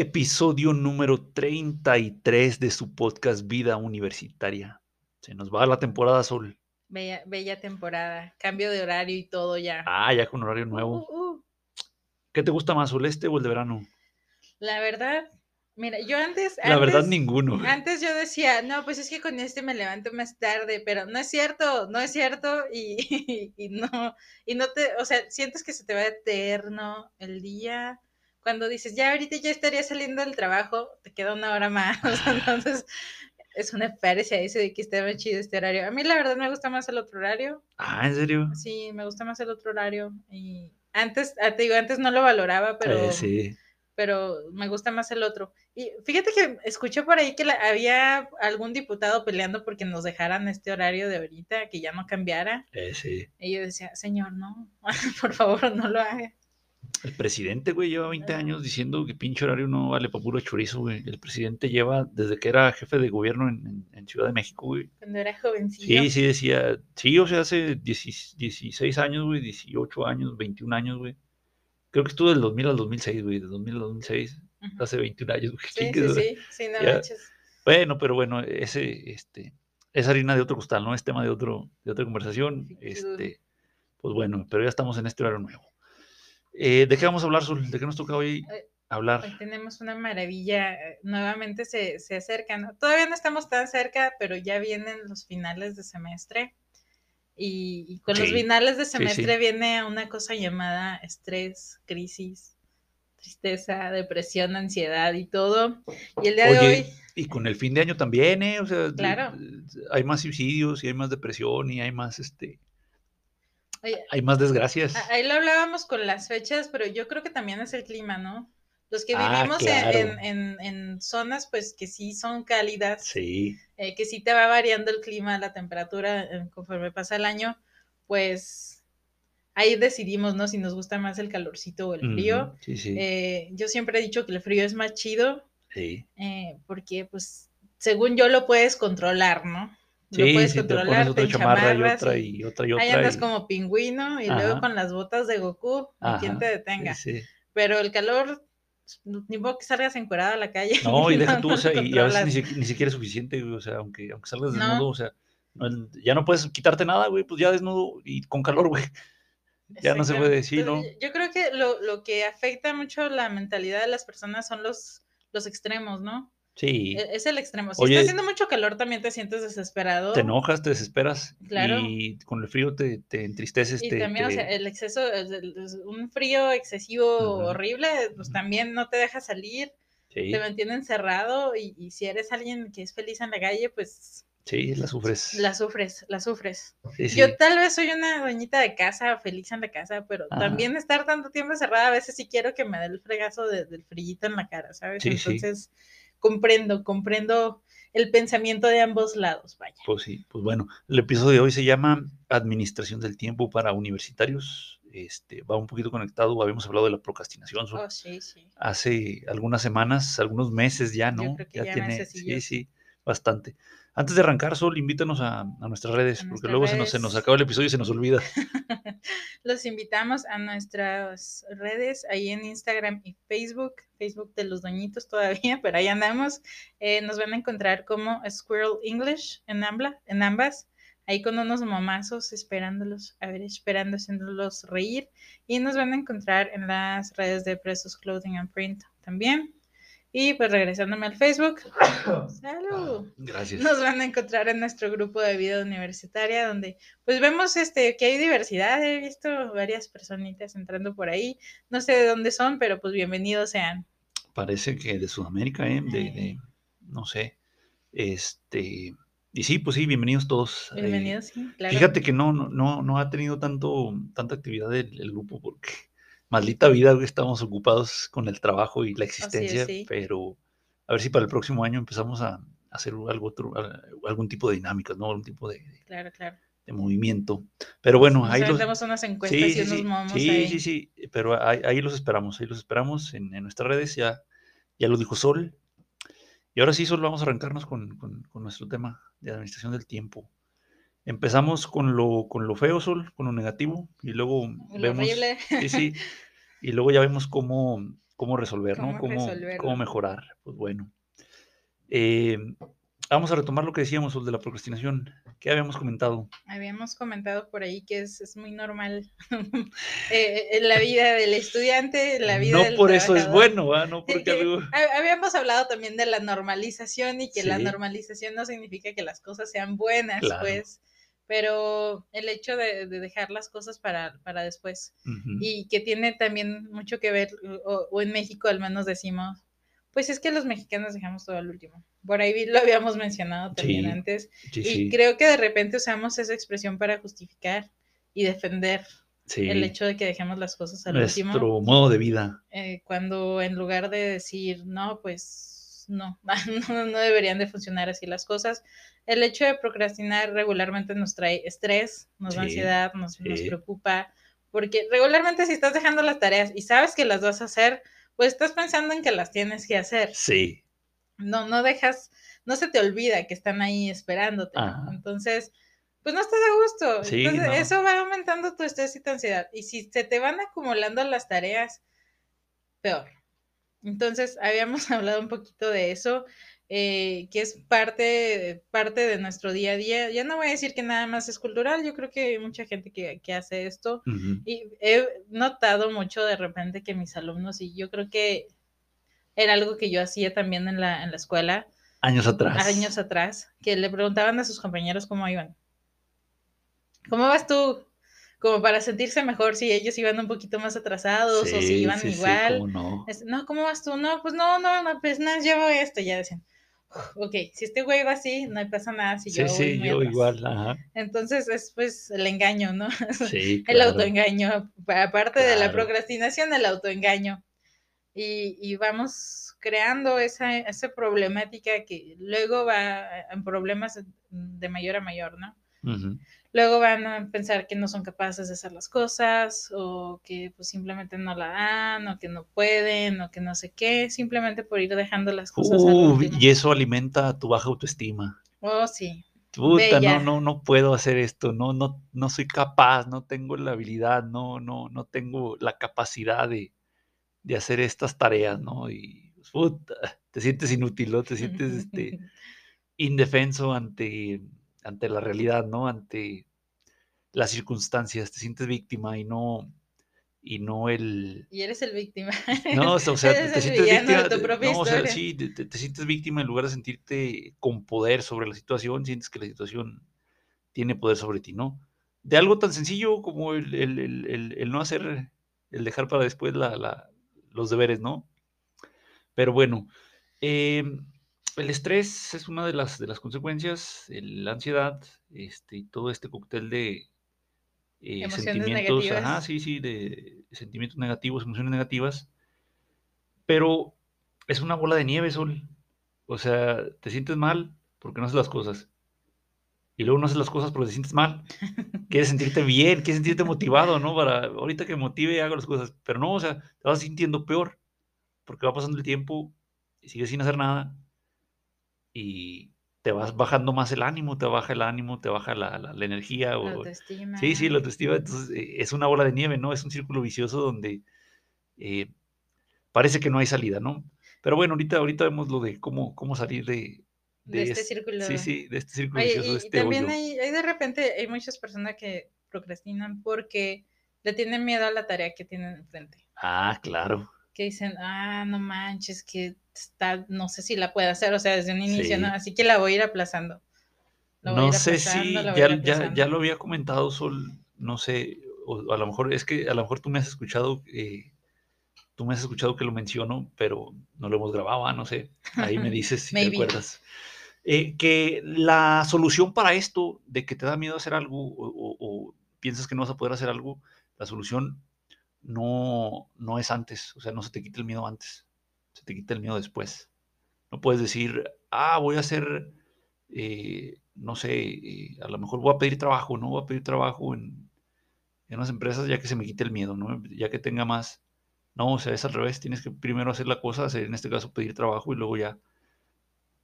episodio número 33 de su podcast Vida Universitaria. Se nos va la temporada Sol. Bella, bella temporada. Cambio de horario y todo ya. Ah, ya con horario nuevo. Uh, uh, uh. ¿Qué te gusta más, Sol, este o el de verano? La verdad, mira, yo antes. La verdad, ninguno. Antes yo decía, no, pues es que con este me levanto más tarde, pero no es cierto, no es cierto y, y no, y no te, o sea, sientes que se te va eterno el día. Cuando dices, ya ahorita ya estaría saliendo del trabajo, te queda una hora más. Entonces, es una parecía ese de que más chido este horario. A mí la verdad me gusta más el otro horario. Ah, ¿en serio? Sí, me gusta más el otro horario. Y antes, ah, te digo, antes no lo valoraba, pero Eh, sí. pero me gusta más el otro. Y fíjate que escuché por ahí que la- había algún diputado peleando porque nos dejaran este horario de ahorita, que ya no cambiara. Eh, sí. Y yo decía, señor, no, por favor, no lo haga. El presidente, güey, lleva 20 Ah. años diciendo que pinche horario no vale para puro chorizo, güey. El presidente lleva desde que era jefe de gobierno en, en- en Ciudad de México, güey. Cuando era jovencillo. Sí, sí decía, sí, o sea, hace 10 16 años, güey, 18 años, 21 años, güey. Creo que estuvo del 2000 al 2006, güey, de 2000 al 2006, Ujú. hace 21 años, güey. Sí, ¿quién sí, sí, sí, no manches. Bueno, pero bueno, ese, este, es harina de otro costal, ¿no? Es tema de otro, de otra conversación. Este, pues bueno, pero ya estamos en este horario nuevo. Eh, ¿de qué vamos a hablar, Sol? ¿De qué nos toca hoy Eh, hablar? Hoy tenemos una maravilla, eh, nuevamente se, se acercan, todavía no estamos tan cerca, pero ya vienen los finales de semestre. Y, y con los finales de sí. semestre viene una cosa llamada estrés, crisis, tristeza, depresión, ansiedad y todo. Y el día de hoy, y con el fin de año también, ¿eh? O sea, Claro. hay más suicidios y hay más depresión y hay más, este, hay más desgracias. ahí lo hablábamos con las fechas, pero yo creo que también es el clima, ¿no? Los que Ah, vivimos en- claro. en, en- en zonas pues que sí son cálidas, Sí, eh, que sí te va variando el clima, la temperatura eh, conforme pasa el año, pues ahí decidimos, ¿no? Si nos gusta más el calorcito o el frío. sí, sí, Eh, yo siempre he dicho que el frío es más chido sí. porque, pues, según yo lo puedes controlar, ¿no? Sí, lo puedes sí, te pones controlar, otra te chamarra y otra y y otra y ahí otra. andas y- como pingüino y Ajá. luego con las botas de Goku, ni quien te detenga. sí, sí. Pero el calor, ni modo que salgas encuerado a la calle. No, y deja tú, no o sea, y a veces ni, ni siquiera es suficiente, güey, o sea, aunque, aunque salgas No. desnudo, o sea, no- ya no puedes quitarte nada, güey, pues ya desnudo y con calor, güey. Ya no se puede decir, ¿no? Yo creo que lo, lo que afecta mucho la mentalidad de las personas son los, los extremos, ¿no? Sí, E- Es el extremo. Si Oye, está haciendo mucho calor, también te sientes desesperado. te enojas, te desesperas Claro. y con el frío te, te entristeces, Y te, también, o sea, el exceso, un frío excesivo horrible, pues también no te deja salir, sí, te mantiene encerrado y, y si eres alguien que es feliz en la calle, pues sí, la sufres. la sufres, la sufres. Sí, sí. Yo tal vez soy una doñita de casa, feliz en la casa, pero también estar tanto tiempo encerrada, a veces sí quiero que me dé el fregazo de- del frillito en la cara, ¿sabes? Sí, sí. Comprendo, comprendo el pensamiento de ambos lados, vaya. Pues sí, pues bueno, el episodio de hoy se llama Administración del tiempo para universitarios. Este, va un poquito conectado, habíamos hablado de la procrastinación Oh, sí, sí. hace algunas semanas, algunos meses ya, ¿no? creo que ya tiene, sí, sí, bastante. Antes de arrancar, Sol, invítanos a, a nuestras redes, A porque nuestras luego se nos, se nos acaba el episodio y se nos olvida. Los invitamos a nuestras redes, ahí en Instagram y Facebook, Facebook de los doñitos todavía, pero ahí andamos. Eh, nos van a encontrar como Squirrel English en, ambla, en ambas, ahí con unos momazos esperándolos, a ver, esperando, haciéndolos reír. Y nos van a encontrar en las redes de Presos Clothing and Print también. Y pues regresándome al Facebook, salud. Gracias. Nos van a encontrar en nuestro grupo de vida universitaria, donde pues vemos este que hay diversidad. He visto varias personitas entrando por ahí. No sé de dónde son, pero pues bienvenidos sean. Parece que de Sudamérica, ¿eh? De, de- no sé. Este, y sí, pues sí, bienvenidos todos. eh, Bienvenidos, sí, claro. Fíjate que no, no, no, no ha tenido tanto, tanta actividad el, el grupo porque maldita vida, güey, estamos ocupados con el trabajo y la existencia, sí. pero a ver si para el próximo año empezamos a hacer algo otro, algún tipo de dinámicas, ¿no? Algún tipo de, Claro, claro. de movimiento. Pero bueno, Nos ahí los... unas encuestas Sí, y unos momos sí, ahí. sí, sí, pero ahí, ahí los esperamos, ahí los esperamos en, en nuestras redes, ya, ya lo dijo Sol. Y ahora sí, Sol, vamos a arrancarnos con, con- con nuestro tema de administración del tiempo. Empezamos con lo, con lo feo, Sol, con lo negativo, y luego Lo vemos... horrible. Sí, sí, y luego ya vemos cómo cómo resolver, ¿no? ¿Cómo Cómo, mejorar. Pues bueno. Eh, vamos a retomar lo que decíamos sobre la procrastinación. ¿Qué habíamos comentado? Habíamos comentado por ahí que es, es muy normal eh, en la vida del estudiante, en la vida no del por eso es bueno, ¿va? No porque algo... Habíamos hablado también de la normalización y que la normalización no significa que las cosas sean buenas, Claro. pues, pero el hecho de, de dejar las cosas para, para después y que tiene también mucho que ver, o, o en México al menos decimos, pues es que los mexicanos dejamos todo al último. Por ahí lo habíamos mencionado también Sí, antes. Sí, Y sí, creo que de repente usamos esa expresión para justificar y defender sí. el hecho de que dejemos las cosas al Nuestro último, modo de vida. eh, cuando en lugar de decir, no, pues no, no, no deberían de funcionar así las cosas, el hecho de procrastinar regularmente nos trae estrés, nos da Sí, ansiedad, nos, preocupa, porque regularmente si estás dejando las tareas y sabes que las vas a hacer, pues estás pensando en que las tienes que hacer Sí, no, no dejas, no se te olvida que están ahí esperándote. Ajá. Entonces, pues no estás a gusto. Sí, Entonces, no. eso va aumentando tu estrés y tu ansiedad. Y si se te van acumulando las tareas, peor. Entonces, habíamos hablado un poquito de eso, eh, que es parte, parte de nuestro día a día. Ya no voy a decir que nada más es cultural, yo creo que hay mucha gente que, que hace esto. Y he notado mucho de repente que mis alumnos, y yo creo que era algo que yo hacía también en la, en la escuela, años atrás. años atrás, que le preguntaban a sus compañeros cómo iban. ¿Cómo vas tú? Como para sentirse mejor si ellos iban un poquito más atrasados o si Sí, iban sí, sí, igual. cómo no. Es, no, ¿cómo vas tú? No, pues no, no, no, pues no, llevo esto. Ya decían, ok, si este güey va así, no pasa nada si Sí, yo voy sí, yo atrás". igual, ajá. Entonces es pues el engaño, ¿no? Sí, el claro. autoengaño, pa- aparte de la Claro. procrastinación, el autoengaño. Y, y vamos creando esa, esa problemática que luego va en problemas de mayor a mayor, ¿no? Ujú. Luego van a pensar que no son capaces de hacer las cosas o que pues simplemente no la dan o que no pueden o que no sé qué, simplemente por ir dejando las cosas Uh, y eso alimenta tu baja autoestima. Oh, sí. Puta, Bella. no, no, no puedo hacer esto, no, no, no soy capaz, no tengo la habilidad, no, no, no tengo la capacidad de, de hacer estas tareas, ¿no? Y puta, te sientes inútil, ¿no? Te sientes este, indefenso ante, ante la realidad, ¿no? Ante las circunstancias, te sientes víctima y no, y no el, Y eres el víctima. no, o sea, Eres te sientes víctima, de tu de- propia no, o sea, sí, te, te- te sientes víctima en lugar de sentirte con poder sobre la situación, sientes que la situación tiene poder sobre ti, ¿no? De algo tan sencillo como el, el- el- el- no hacer, el dejar para después la- la- los deberes, ¿no? Pero bueno, eh, el estrés es una de las, de las consecuencias, la ansiedad, este, y todo este cóctel de eh, sentimientos, ajá, negativas. sí, sí, de sentimientos negativos, emociones negativas, pero es una bola de nieve, Sol. O sea, te sientes mal porque no haces las cosas. Y luego no haces las cosas porque te sientes mal. Quieres sentirte bien, quieres sentirte motivado, ¿no? Para ahorita que me motive hago las cosas. Pero no, o sea, te vas sintiendo peor porque va pasando el tiempo y sigues sin hacer nada y te vas bajando más el ánimo, te baja el ánimo, te baja la, la- la energía. La O, autoestima. Sí, sí, la autoestima. Entonces, eh, es una bola de nieve, ¿no? Es un círculo vicioso donde eh, parece que no hay salida, ¿no? Pero bueno, ahorita, ahorita vemos lo de cómo, cómo salir de, De este es- círculo. Sí, sí, de este círculo Oye, vicioso, y, este también hoyo. hay, hay de repente, hay muchas personas que procrastinan porque le tienen miedo a la tarea que tienen enfrente. Ah, claro. Que dicen, ah, no manches, que está, no sé si la puedo hacer, o sea, desde un inicio, Sí. ¿no? Así que la voy a ir aplazando. No ir sé si ya, ya, ya lo había comentado, Sol, no sé, o a lo mejor es que a lo mejor tú me has escuchado, eh, tú me has escuchado que lo menciono, pero no lo hemos grabado, ah, no sé, ahí me dices si te acuerdas. Eh, que la solución para esto de que te da miedo hacer algo o, o- o piensas que no vas a poder hacer algo, la solución no, no es antes, o sea, no se te quita el miedo antes, se te quita el miedo después. No puedes decir, ah, voy a hacer, eh, no sé, eh, a lo mejor voy a pedir trabajo, ¿no? Voy a pedir trabajo en, en unas empresas ya que se me quite el miedo, ¿no? Ya que tenga más. No, o sea, es al revés, tienes que primero hacer la cosa, hacer en este caso pedir trabajo y luego ya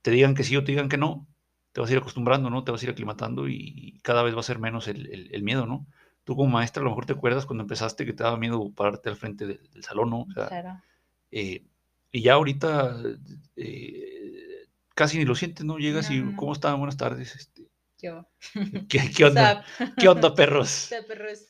te digan que sí o te digan que no, te vas a ir acostumbrando, ¿no? Te vas a ir aclimatando y cada vez va a ser menos el, el- el miedo, ¿no? Tú como maestra a lo mejor te acuerdas cuando empezaste que te daba miedo pararte al frente del, del salón, ¿no? O sea, Claro. Eh, y ya ahorita eh, casi ni lo sientes, ¿no? Llegas y, No. ¿cómo están? Buenas tardes. Este, Yo. ¿qué, qué onda? ¿Qué onda, perros? Sup, perros?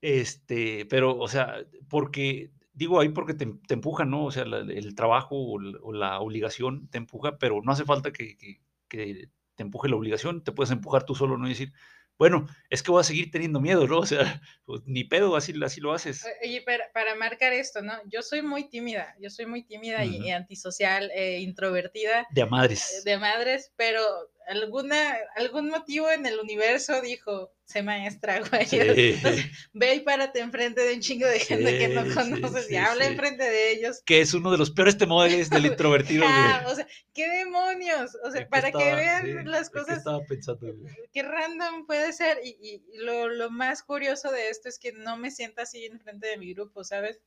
Este, pero, o sea, porque, digo ahí porque te, te empujan, ¿no? O sea, la- el trabajo o la, o la obligación te empuja, pero no hace falta que, que- que te empuje la obligación, te puedes empujar tú solo, ¿no? Y decir, bueno, es que voy a seguir teniendo miedo, ¿no? O sea, pues, ni pedo, así, así lo haces. Oye, para, para marcar esto, ¿no? Yo soy muy tímida, yo soy muy tímida y- antisocial, eh, introvertida De a madres. de madres, pero alguna, algún motivo en el universo dijo, sé maestra, güey. Sí. Entonces, ve y párate enfrente de un chingo de gente que no Sí, sí, conoces sí, y habla sí. enfrente de ellos. Que es uno de los peores temores del introvertido, Ah, güey. o sea, ¿qué demonios? O sea, ¿De qué para que estaba- vean sí, las cosas estaba pensando, güey? qué random puede ser. Y, y- y lo, lo más curioso de esto es que no me siento así enfrente de mi grupo, ¿sabes?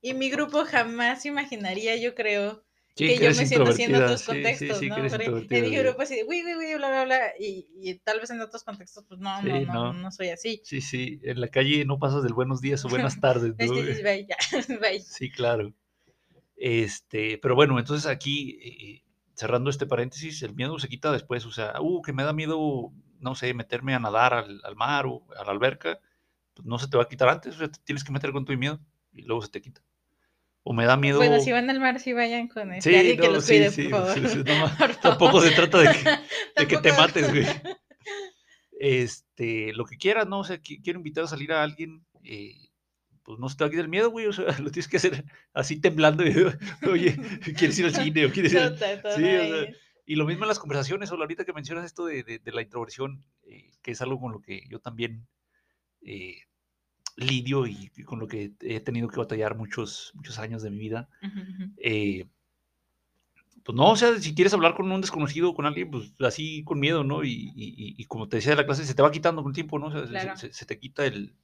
Y mi grupo jamás imaginaría, yo creo, Sí, que yo me siento así en otros contextos, sí, sí, ¿no? introvertida, en mi grupo así de, uy, uy, uy, bla, bla, bla. Y, y tal vez en otros contextos, pues no, no, no, no. no soy así. Sí, sí, en la calle no pasas del buenos días o buenas tardes, ¿no? Bye, ya, bye. Sí, claro. Este, pero bueno, entonces aquí, eh, cerrando este paréntesis, el miedo se quita después, o sea, uh, que me da miedo, no sé, meterme a nadar al, al mar o a la alberca, pues no se te va a quitar antes, o sea, te tienes que meter con tu miedo y luego se te quita. O me da miedo... Bueno, si van al mar, sí vayan con este, Sí, alguien que los sí, cuide, sí, por favor. sí, sí, no ma- Por tampoco se trata de que, de que te mates, güey. Este, lo que quieras, ¿no? O sea, qui- quiero invitar a salir a alguien, eh, pues no se te va a quitar el miedo, güey, o sea, lo tienes que hacer así temblando, y, oye, ¿quieres ir al cine o quieres ir al-?" Sí, o sea, y lo mismo en las conversaciones, o ahorita que mencionas esto de, de- de la introversión, eh, que es algo con lo que yo también eh, lidio y con lo que he tenido que batallar muchos, muchos años de mi vida. Eh, pues no, o sea, si quieres hablar con un desconocido, con alguien, pues así con miedo, ¿no? Y, y- como te decía de la clase, se te va quitando con el tiempo, ¿no? O sea, se- Claro. se, se te quita el,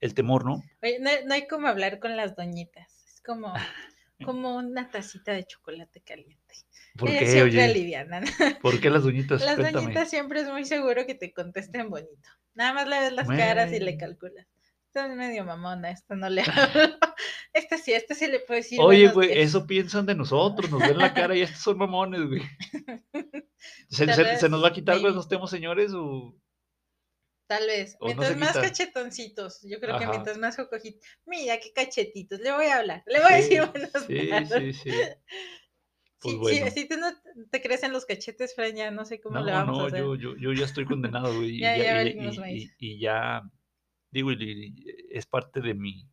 el temor, ¿no? Oye, no, no hay como hablar con las doñitas. Es como, como una tacita de chocolate caliente. ¿Por Ellas qué, siempre oye? alivianan. ¿Por qué las doñitas? Las Cuéntame. doñitas siempre es muy seguro que te contesten bonito. Nada más le ves las caras y le calculas. Es medio mamona, esta no le hablo. Esta sí, esta sí le puedo decir. Oye, güey, días. eso piensan de nosotros, nos ven la cara y estos son mamones, güey. ¿Se, se- nos va a quitar cuando estemos señores o...? Tal vez. o no Mientras más quita. cachetoncitos. Yo creo que mientras más cocojitos. Mira qué cachetitos. Le voy a hablar. Le voy a decir buenos sí, días. sí, sí. Pues Sí, bueno. sí, si tú no te crecen los cachetes, Fran, ya no sé cómo No, le vamos a no, hacer. yo, yo, yo ya estoy condenado, güey. Ya- ya y- valimos y, maíz. y- y ya, digo, es parte de mi,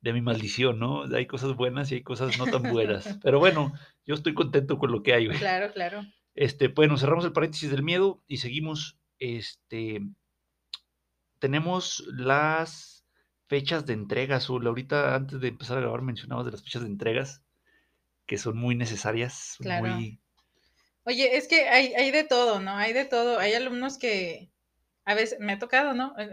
de mi maldición, ¿no? Hay cosas buenas y hay cosas no tan buenas. Pero bueno, yo estoy contento con lo que hay, güey. Claro, claro. Este, bueno, cerramos el paréntesis del miedo y seguimos. Este, tenemos las fechas de entrega, Azul. Ahorita, antes de empezar a grabar, mencionabas de las fechas de entregas, que son muy necesarias, Claro. muy... Oye, es que hay, hay de todo, ¿no? Hay de todo. Hay alumnos que a veces me ha tocado, ¿no? Eh,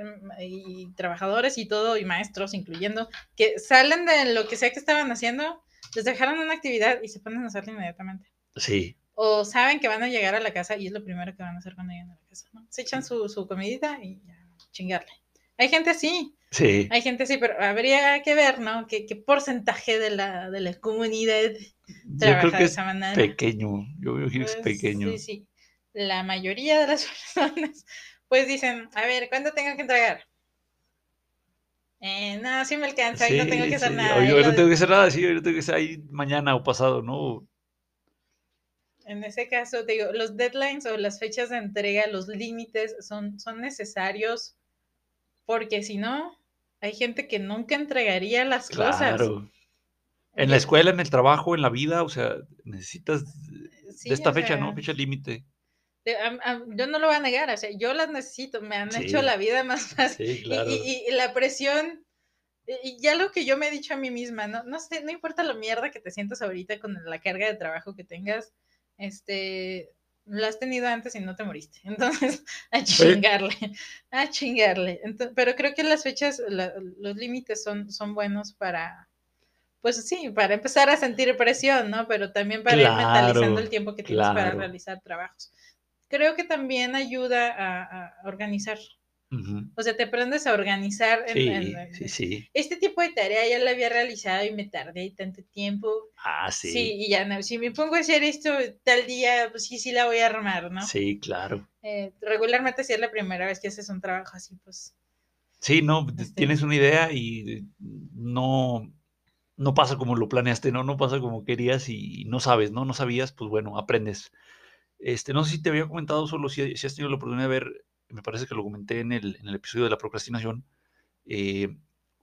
Y trabajadores y todo, y maestros incluyendo, que salen de lo que sea que estaban haciendo, les dejaron una actividad y se ponen a hacerla inmediatamente. Sí, O saben que van a llegar a la casa y es lo primero que van a hacer cuando lleguen a la casa, ¿no? Se echan su, su comidita y ya, chingarle. Hay gente así, sí. hay gente así, pero habría que ver, ¿no? ¿Qué, qué porcentaje de la, de la comunidad Yo trabaja creo que de es esa manera? pequeño, yo creo que es Pues, pequeño. Sí, sí. La mayoría de las personas, pues dicen, a ver, ¿cuándo tengo que entregar? Eh, no, sí me alcanza, hoy no tengo que hacer sí. nada. Hoy no tengo que hacer nada, sí, hoy no tengo que hacer ahí mañana o pasado, ¿no? En ese caso, te digo, los deadlines o las fechas de entrega, los límites son, son necesarios porque si no, hay gente que nunca entregaría las cosas. Claro. En la escuela, en el trabajo, en la vida, o sea, necesitas sí, de esta fecha, ¿no? Fecha límite. De- yo no lo voy a negar, o sea, yo las necesito, me han hecho la vida más fácil. Sí, Y- claro. Y, y- y la presión, y, ya lo que yo me he dicho a mí misma, no, no sé, no importa lo mierda que te sientas ahorita con la carga de trabajo que tengas, este, la has tenido antes y no te moriste. Entonces, a chingarle, a chingarle. Pero creo que las fechas, la- los límites son, son buenos para, pues sí, para empezar a sentir presión, ¿no? Pero también para ir mentalizando el tiempo que tienes para realizar trabajos. Creo que también ayuda a, a organizar Ujú. O sea, te aprendes a organizar. en- Sí, en- sí, sí. Este tipo de tarea ya la había realizado y me tardé tanto tiempo. Ah, Sí, sí. y ya no, si me pongo a hacer esto tal día, pues sí, sí la voy a armar, ¿no? Sí, claro. Eh, regularmente si es la primera vez que haces un trabajo así, pues Sí, no, Este- tienes una idea y no, no pasa como lo planeaste, ¿no? No pasa como querías y no sabes, ¿no? No sabías, pues bueno, aprendes. Este, no sé si te había comentado solo si, si has tenido la oportunidad de ver, me parece que lo comenté en el, en el episodio de la procrastinación, eh,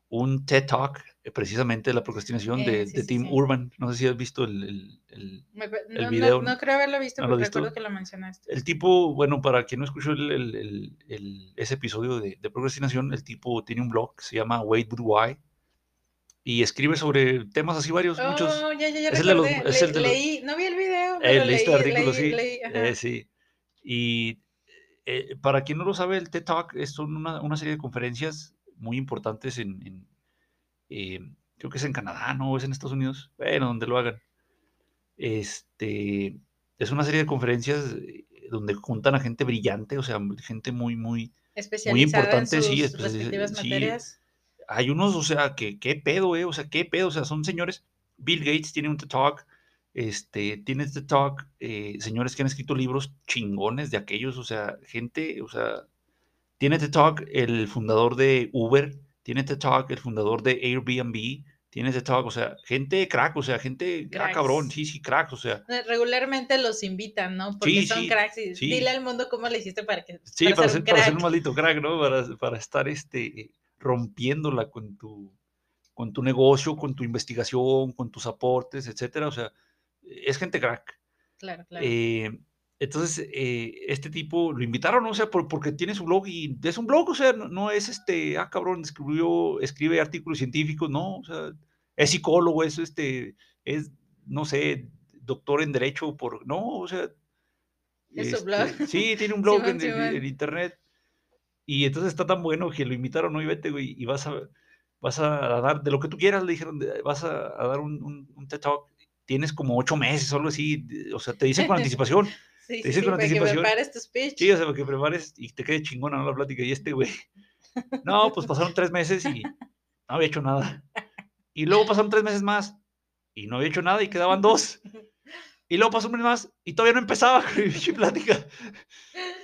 un TED Talk eh, precisamente de la procrastinación de, Eh, sí, de sí, Tim sí. Urban. No sé si has visto el, el- el- me pa- El no, no- video, no, creo haberlo visto, ¿no pero visto? recuerdo que lo mencionaste. el tipo, bueno, para quien no escuchó ese episodio de, de procrastinación, el tipo tiene un blog que se llama Wait But Why y escribe sobre temas así varios, muchos. Oh, ya, ya, ya es el de los- recordé. es el de los- leí, no vi el video, Eh, pero leíste leí, el artículo, leí- sí. leí, eh, sí. Y eh, para quien no lo sabe, el TED Talk es- son una, una serie de conferencias muy importantes en, en, eh, creo que es en Canadá, ¿no? Es en Estados Unidos, bueno, donde lo hagan. Este, es una serie de conferencias eh, donde juntan a gente brillante, o sea, gente muy, muy, Especializada importante, en sus sí, espe- respectivas sí. Hay unos, o sea, que qué pedo, eh, o sea, qué pedo, o sea, son señores. Bill Gates tiene un TED Talk, este, tiene este talk, eh, señores que han escrito libros chingones de aquellos, o sea, gente, o sea, tiene TED Talk el fundador de Uber, tiene TED Talk el fundador de Airbnb, tiene TED Talk, o sea, gente crack, o sea, gente, Cracks. cabrón, sí, sí, cracks, o sea, Eh, Regularmente los invitan, ¿no? Porque Sí, son sí, cracks y sí. dile al mundo cómo le hiciste para que sí, para, ser ser, un para ser crack. un maldito crack, ¿no? Para, para estar, este, rompiéndola con tu, con tu negocio, con tu investigación, con tus aportes, etcétera, o sea, es gente crack. Claro, claro. Eh, entonces, eh, este tipo lo invitaron, o sea, por- porque tiene su blog y es un blog, o sea, no, no es este, ah, cabrón, escribió, escribe artículos científicos, no, o sea, es psicólogo, es este, es, no sé, doctor en derecho, por, no, o sea. Es su blog. este, Sí, tiene un blog Simón, en, en- en internet. Y entonces está tan bueno que lo invitaron, no, y vete, güey, y vas a, vas a dar, de lo que tú quieras, le dijeron, vas a, a dar un, un, un TED Talk, tienes como ocho meses algo así, o sea, te dicen con anticipación. sí, te dicen sí, con para que anticipación. prepares tu speech. Sí, o sea, para que prepares y te quede chingona ¿no? la plática. Y este güey, no, pues pasaron tres meses y no había hecho nada. Y luego pasaron tres meses más y no había hecho nada y quedaban dos. Y luego pasó un mes más y todavía no empezaba mi plática.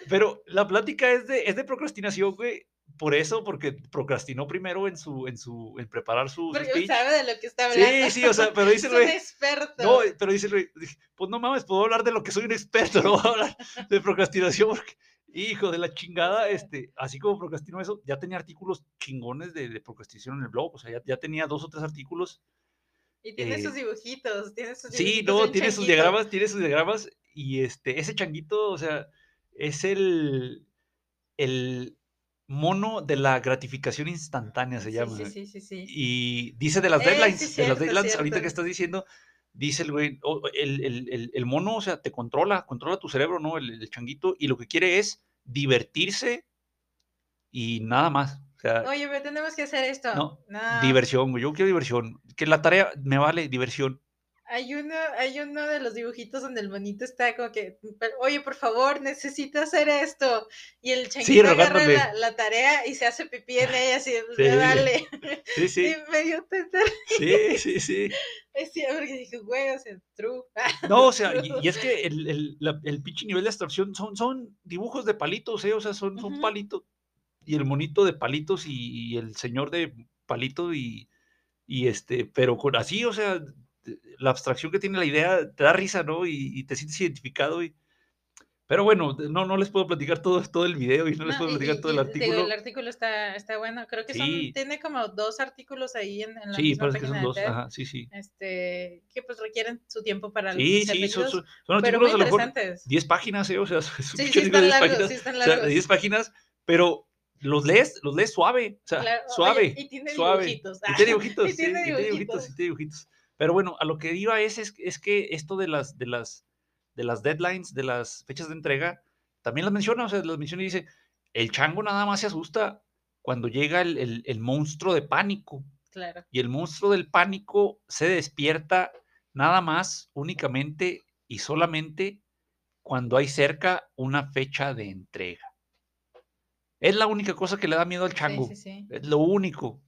Pero la plática es de, es de procrastinación, güey. Por eso, porque procrastinó primero en su, en su, en preparar su, Porque speech. sabe de lo que está hablando. Sí, sí, o sea, pero dice güey, experto. no, pero dice dije, pues no mames, puedo hablar de lo que soy un experto, no voy a hablar de procrastinación, porque, hijo de la chingada, este, así como procrastino eso, ya tenía artículos chingones de, de procrastinación en el blog, o sea, ya, ya tenía dos o tres artículos. Y tiene eh, sus dibujitos, tiene sus Sí, dibujitos no, de un tiene sus diagramas, tiene sus diagramas, y este, ese changuito, o sea, es el, el mono de la gratificación instantánea, se Sí, llama. Sí, sí, sí, sí. Y dice de las Eh, sí, deadlines, de las cierto, deadlines, ahorita que estás diciendo, dice el güey, o- el, el- el- el mono, o sea, te controla, controla tu cerebro, ¿no? El changuito, y lo que quiere es divertirse y nada más. O sea, Oye, pero tenemos que hacer esto. No, No, diversión, güey, yo quiero diversión. Que la tarea me vale diversión. Hay uno, hay uno de los dibujitos donde el bonito está como que, "Pero, oye, por favor, necesito hacer esto. Y el changuito agarra rogándole. la, la tarea y se hace pipí en ella, así, pues, Sí. me vale. Sí, sí, Y me dio sí, sí, sí. risa porque dije, güey, o sea, true. No, o sea, y, y es que el, el, la- el pinche nivel de abstracción son, son dibujos de palitos, ¿eh? O sea, son, son Ujú. palitos. Y el monito de palitos y, y el señor de palito y, y este, pero con así, o sea, la abstracción que tiene la idea te da risa, ¿no? Y, y te sientes identificado. Y, pero bueno, no, no les puedo platicar todo, todo el video y no les No, puedo y- platicar y- todo el y, digo, artículo. el artículo está, está bueno. Creo que Sí. son, tiene como dos artículos ahí en, en la Sí, misma parece que página son de dos. TED, Ajá, sí, sí. Este, que pues requieren su tiempo para Sí, ser sí, son, son, son artículos a lo mejor interesantes. 10 páginas, ¿eh? O sea, es un Sí, sí están 10 largos, páginas. sí están O sea, de largos. 10 páginas, pero los lees, los lees suave, o sea, Claro, oye, suave, y tiene suave. dibujitos. Y tiene dibujitos, Y sí, tiene y tiene dibujitos, dibujitos. y tiene dibujitos. Pero bueno, a lo que iba es, es, es que esto de las, de las, de las deadlines, de las fechas de entrega, también las menciona, o sea, las menciona y dice, el chango nada más se asusta cuando llega el, el- el monstruo de pánico. Claro. Y el monstruo del pánico se despierta nada más, únicamente y solamente cuando hay cerca una fecha de entrega. Es la única cosa que le da miedo al Sí, chango. sí, sí. Es lo único.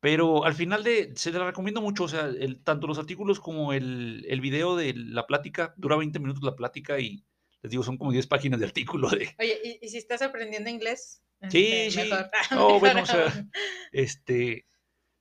Pero al final de, se la recomiendo mucho, o sea, el, tanto los artículos como el, el video de la plática, dura 20 minutos la plática y les digo, son como 10 páginas de artículo de, Oye, ¿y, y si estás aprendiendo inglés? Sí, Este, sí. mejor. No, bueno, Mejor o sea, este,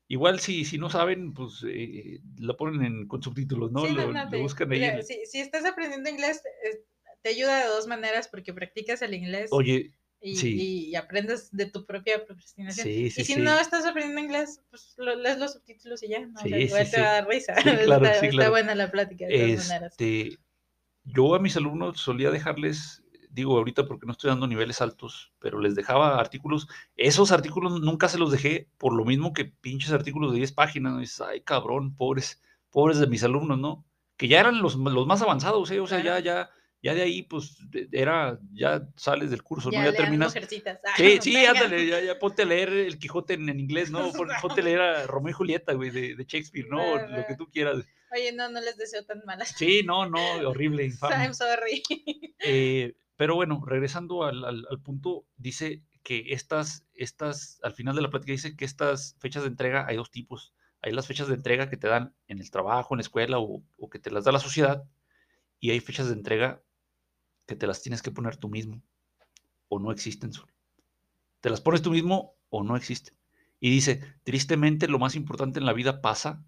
igual si, si no saben, pues eh, lo ponen en- con subtítulos, ¿no? Sí, lo, no, no, lo buscan ahí. mira, si, si estás aprendiendo inglés, eh, te ayuda de dos maneras porque practicas el inglés Oye, y, sí. y aprendes de tu propia procrastinación. sí, sí, y si no estás aprendiendo inglés, pues lo- lees los subtítulos y ya, ¿no? O sea, igual te va a dar risa. Claro, está, sí, está claro. buena la plática de todas maneras. Este, yo a mis alumnos solía dejarles, digo ahorita porque no estoy dando niveles altos, pero les dejaba artículos. Esos artículos nunca se los dejé, por lo mismo que pinches artículos de 10 páginas. ¿no? Dices, ay, cabrón, pobres, pobres de mis alumnos, ¿no? Que ya eran los, los más avanzados, ¿eh? O sea, Claro. ya, ya de ahí, pues, era, ya sales del curso, ya ¿no? Ya terminas. Mujercitas. Sí, sí, Venga. ándale, ya, ya ponte a leer el Quijote en, en inglés, ¿no? Pon- Ponte a leer a Romeo y Julieta, güey, de, de Shakespeare, ¿no? Lo que tú quieras. Oye, no, no les deseo tan malas. Sí, no, no, horrible, infame. I'm sorry. Eh, pero bueno, regresando al, al- al punto, dice que estas, estas, al final de la plática dice que estas fechas de entrega hay dos tipos. Hay las fechas de entrega que te dan en el trabajo, en la escuela o, o que te las da la sociedad. Y hay fechas de entrega que te las tienes que poner tú mismo o no existen. Te las pones tú mismo o no existen. Y dice, tristemente lo más importante en la vida pasa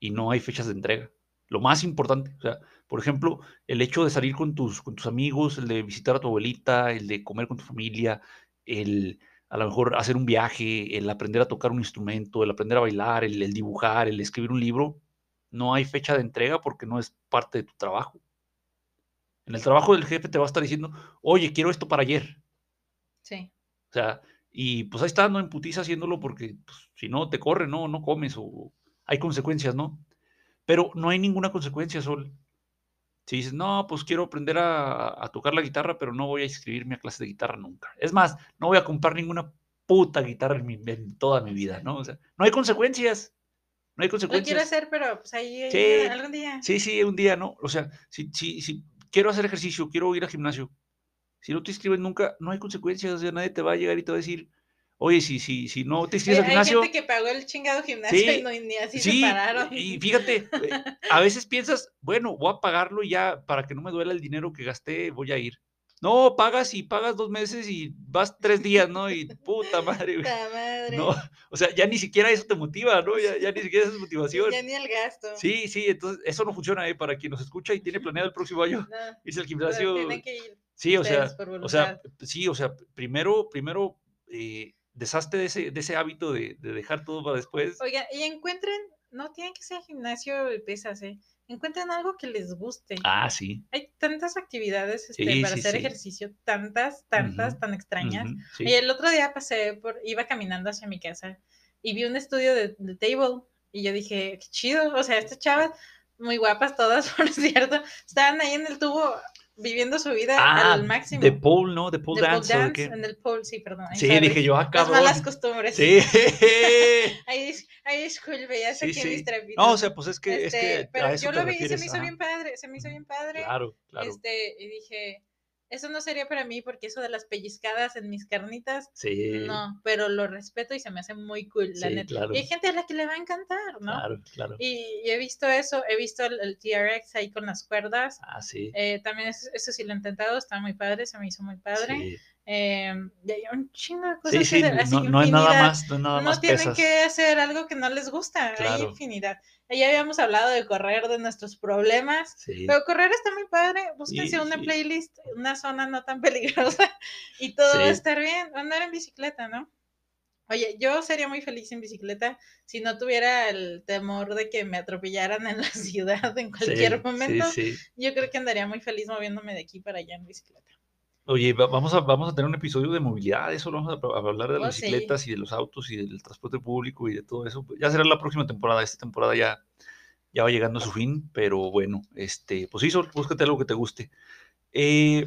y no hay fechas de entrega. Lo más importante, o sea, por ejemplo, el hecho de salir con tus, con tus amigos, el de visitar a tu abuelita, el de comer con tu familia, el a lo mejor hacer un viaje, el aprender a tocar un instrumento, el aprender a bailar, el, el dibujar, el escribir un libro, no hay fecha de entrega porque no es parte de tu trabajo. En el trabajo del jefe te va a estar diciendo, oye, quiero esto para ayer. Sí. O sea, y pues ahí está, no en putiza haciéndolo porque pues, si no te corre, no, no comes o hay consecuencias, ¿no? Pero no hay ninguna consecuencia, Sol. Si dices, no, pues quiero aprender a, a tocar la guitarra, pero no voy a inscribirme a clase de guitarra nunca. Es más, no voy a comprar ninguna puta guitarra en, mi- en toda mi vida, ¿no? O sea, no hay consecuencias. No hay Lo quiero consecuencias. hacer, pero pues ahí, ahí Sí, algún día. Sí, sí, un día, ¿no? O sea, si, si, si quiero hacer ejercicio, quiero ir al gimnasio, si no te inscribes nunca, no hay consecuencias, o sea, nadie te va a llegar y te va a decir, oye, si, si, si no te inscribes al hay gimnasio, gente que pagó el chingado gimnasio Sí, y no, ni así sí, se pararon. y fíjate, eh, a veces piensas, bueno, voy a pagarlo y ya, para que no me duela el dinero que gasté, voy a ir. No, pagas y pagas dos meses y vas tres días, ¿no? Y puta madre, güey. Puta madre. No, o sea, ya ni siquiera eso te motiva, ¿no? Ya, ya ni siquiera esa es motivación. Ya ni el gasto. Sí, sí, entonces eso no funciona, ¿eh? Para quien nos escucha y tiene planeado el próximo año No, irse al gimnasio. tienen que ir. Sí, o sea, o sea, sí, o sea, primero, primero, eh, deshazte de ese, de ese hábito de, de dejar todo para después. Oigan, y encuentren, no tienen que ser gimnasio de pesas, ¿eh? Encuentren algo que les guste. Ah, sí. Hay tantas actividades este, Sí, para sí, hacer sí. ejercicio, tantas, tantas, Ujú, tan extrañas. ujú, sí. Y el otro día pasé por, iba caminando hacia mi casa y vi un estudio de, de table y yo dije, qué chido, o sea, estas chavas, muy guapas todas, por cierto, estaban ahí en el tubo viviendo su vida Ah, al máximo. de pole, ¿no? De pole De pole dance, ¿o de dance, en el pole, sí, perdón. Sí, dije yo, ah, Las malas costumbres. Sí. Ahí, ahí disculpe, ya Sí, saqué sí. mis trapitos. No, o sea, pues es que, es Este, que pero yo lo vi y se me hizo ajá. bien padre, se me hizo bien padre. Claro, claro. Este, y dije, eso no sería para mí porque eso de las pellizcadas en mis carnitas, Sí, no, pero lo respeto y se me hace muy cool, la sí, neta. claro. Y hay gente a la que le va a encantar, ¿no? Claro, claro. Y, y he visto eso, he visto el, el TRX ahí con las cuerdas. Ah, sí. eh, también es- eso sí lo he intentado, está muy padre, se me hizo muy padre. Sí, Eh, y hay un chingo de cosas sí, que hacer, no, no nada más, no es nada No más tienen pesas. que hacer algo que no les gusta, hay infinidad. Ya habíamos hablado de correr, de nuestros problemas, Sí, pero correr está muy padre. Búsquense Sí, una sí. playlist, una zona no tan peligrosa y todo va a estar bien. Andar en bicicleta, ¿no? Oye, yo sería muy feliz en bicicleta si no tuviera el temor de que me atropellaran en la ciudad en cualquier momento. Yo creo que andaría muy feliz moviéndome de aquí para allá en bicicleta. Oye, va- vamos a, vamos a tener un episodio de movilidad, eso vamos a, a hablar de Oh, las sí. bicicletas y de los autos y del transporte público y de todo eso. Ya será la próxima temporada, esta temporada ya, ya va llegando a su fin, pero bueno, este, pues sí, Sol, búscate algo que te guste. Eh,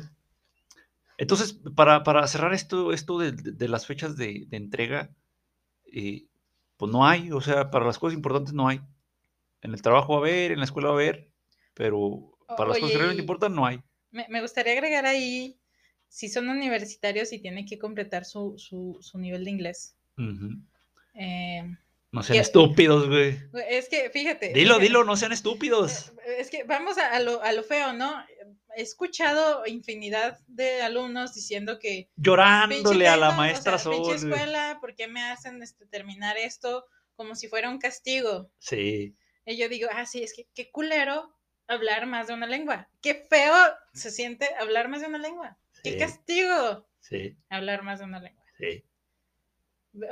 entonces, para, para cerrar esto, esto de, de- de las fechas de, de entrega, eh, pues no hay, o sea, para las cosas importantes no hay. En el trabajo va a haber, en la escuela va a haber, pero para las cosas que realmente importan no hay. Me, me gustaría agregar ahí si son universitarios y tienen que completar su, su, su nivel de inglés. Eh, No sean estúpidos, güey. es que, fíjate. Dilo, fíjate, dilo, no sean estúpidos. eh, Es que vamos a, a lo, a lo feo, ¿no? He escuchado infinidad de alumnos diciendo que Llorándole a la maestra o sea, Sol. escuela, ¿por qué me hacen este, terminar esto como si fuera un castigo? Sí, Y yo digo, ah, sí, es que qué culero hablar más de una lengua. Qué feo se siente hablar más de una lengua. Qué castigo sí, hablar más de una lengua. sí.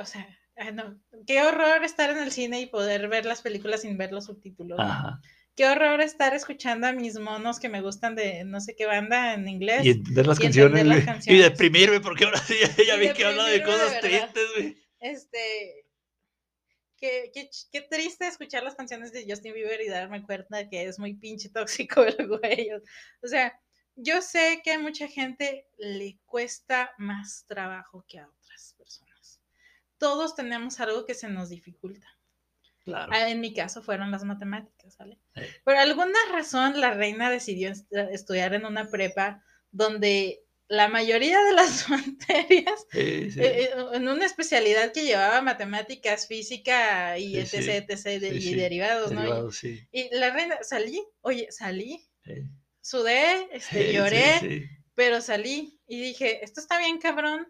O sea, no. Qué horror estar en el cine y poder ver las películas sin ver los subtítulos. Ajá. Qué horror estar escuchando a mis monos que me gustan de no sé qué banda en inglés. Y entender las y canciones, las. Y deprimirme, porque ahora sí ya, vi que habla de de cosas tristes, güey. Este, qué, qué, qué triste escuchar las canciones de Justin Bieber y darme cuenta que es muy pinche tóxico el güey. O sea, yo sé que a mucha gente le cuesta más trabajo que a otras personas. Todos tenemos algo que se nos dificulta. Claro. Ah, En mi caso fueron las matemáticas, ¿vale? Sí. Por alguna razón la reina decidió est- estudiar en una prepa donde la mayoría de las materias Sí, sí. eh, eh, en una especialidad que llevaba matemáticas, física y etc, etc, de- y derivados, ¿no? Y-. Y, la reina, salí, oye, salí, Sí, sudé, este, sí, lloré, sí. pero salí y dije, esto está bien cabrón,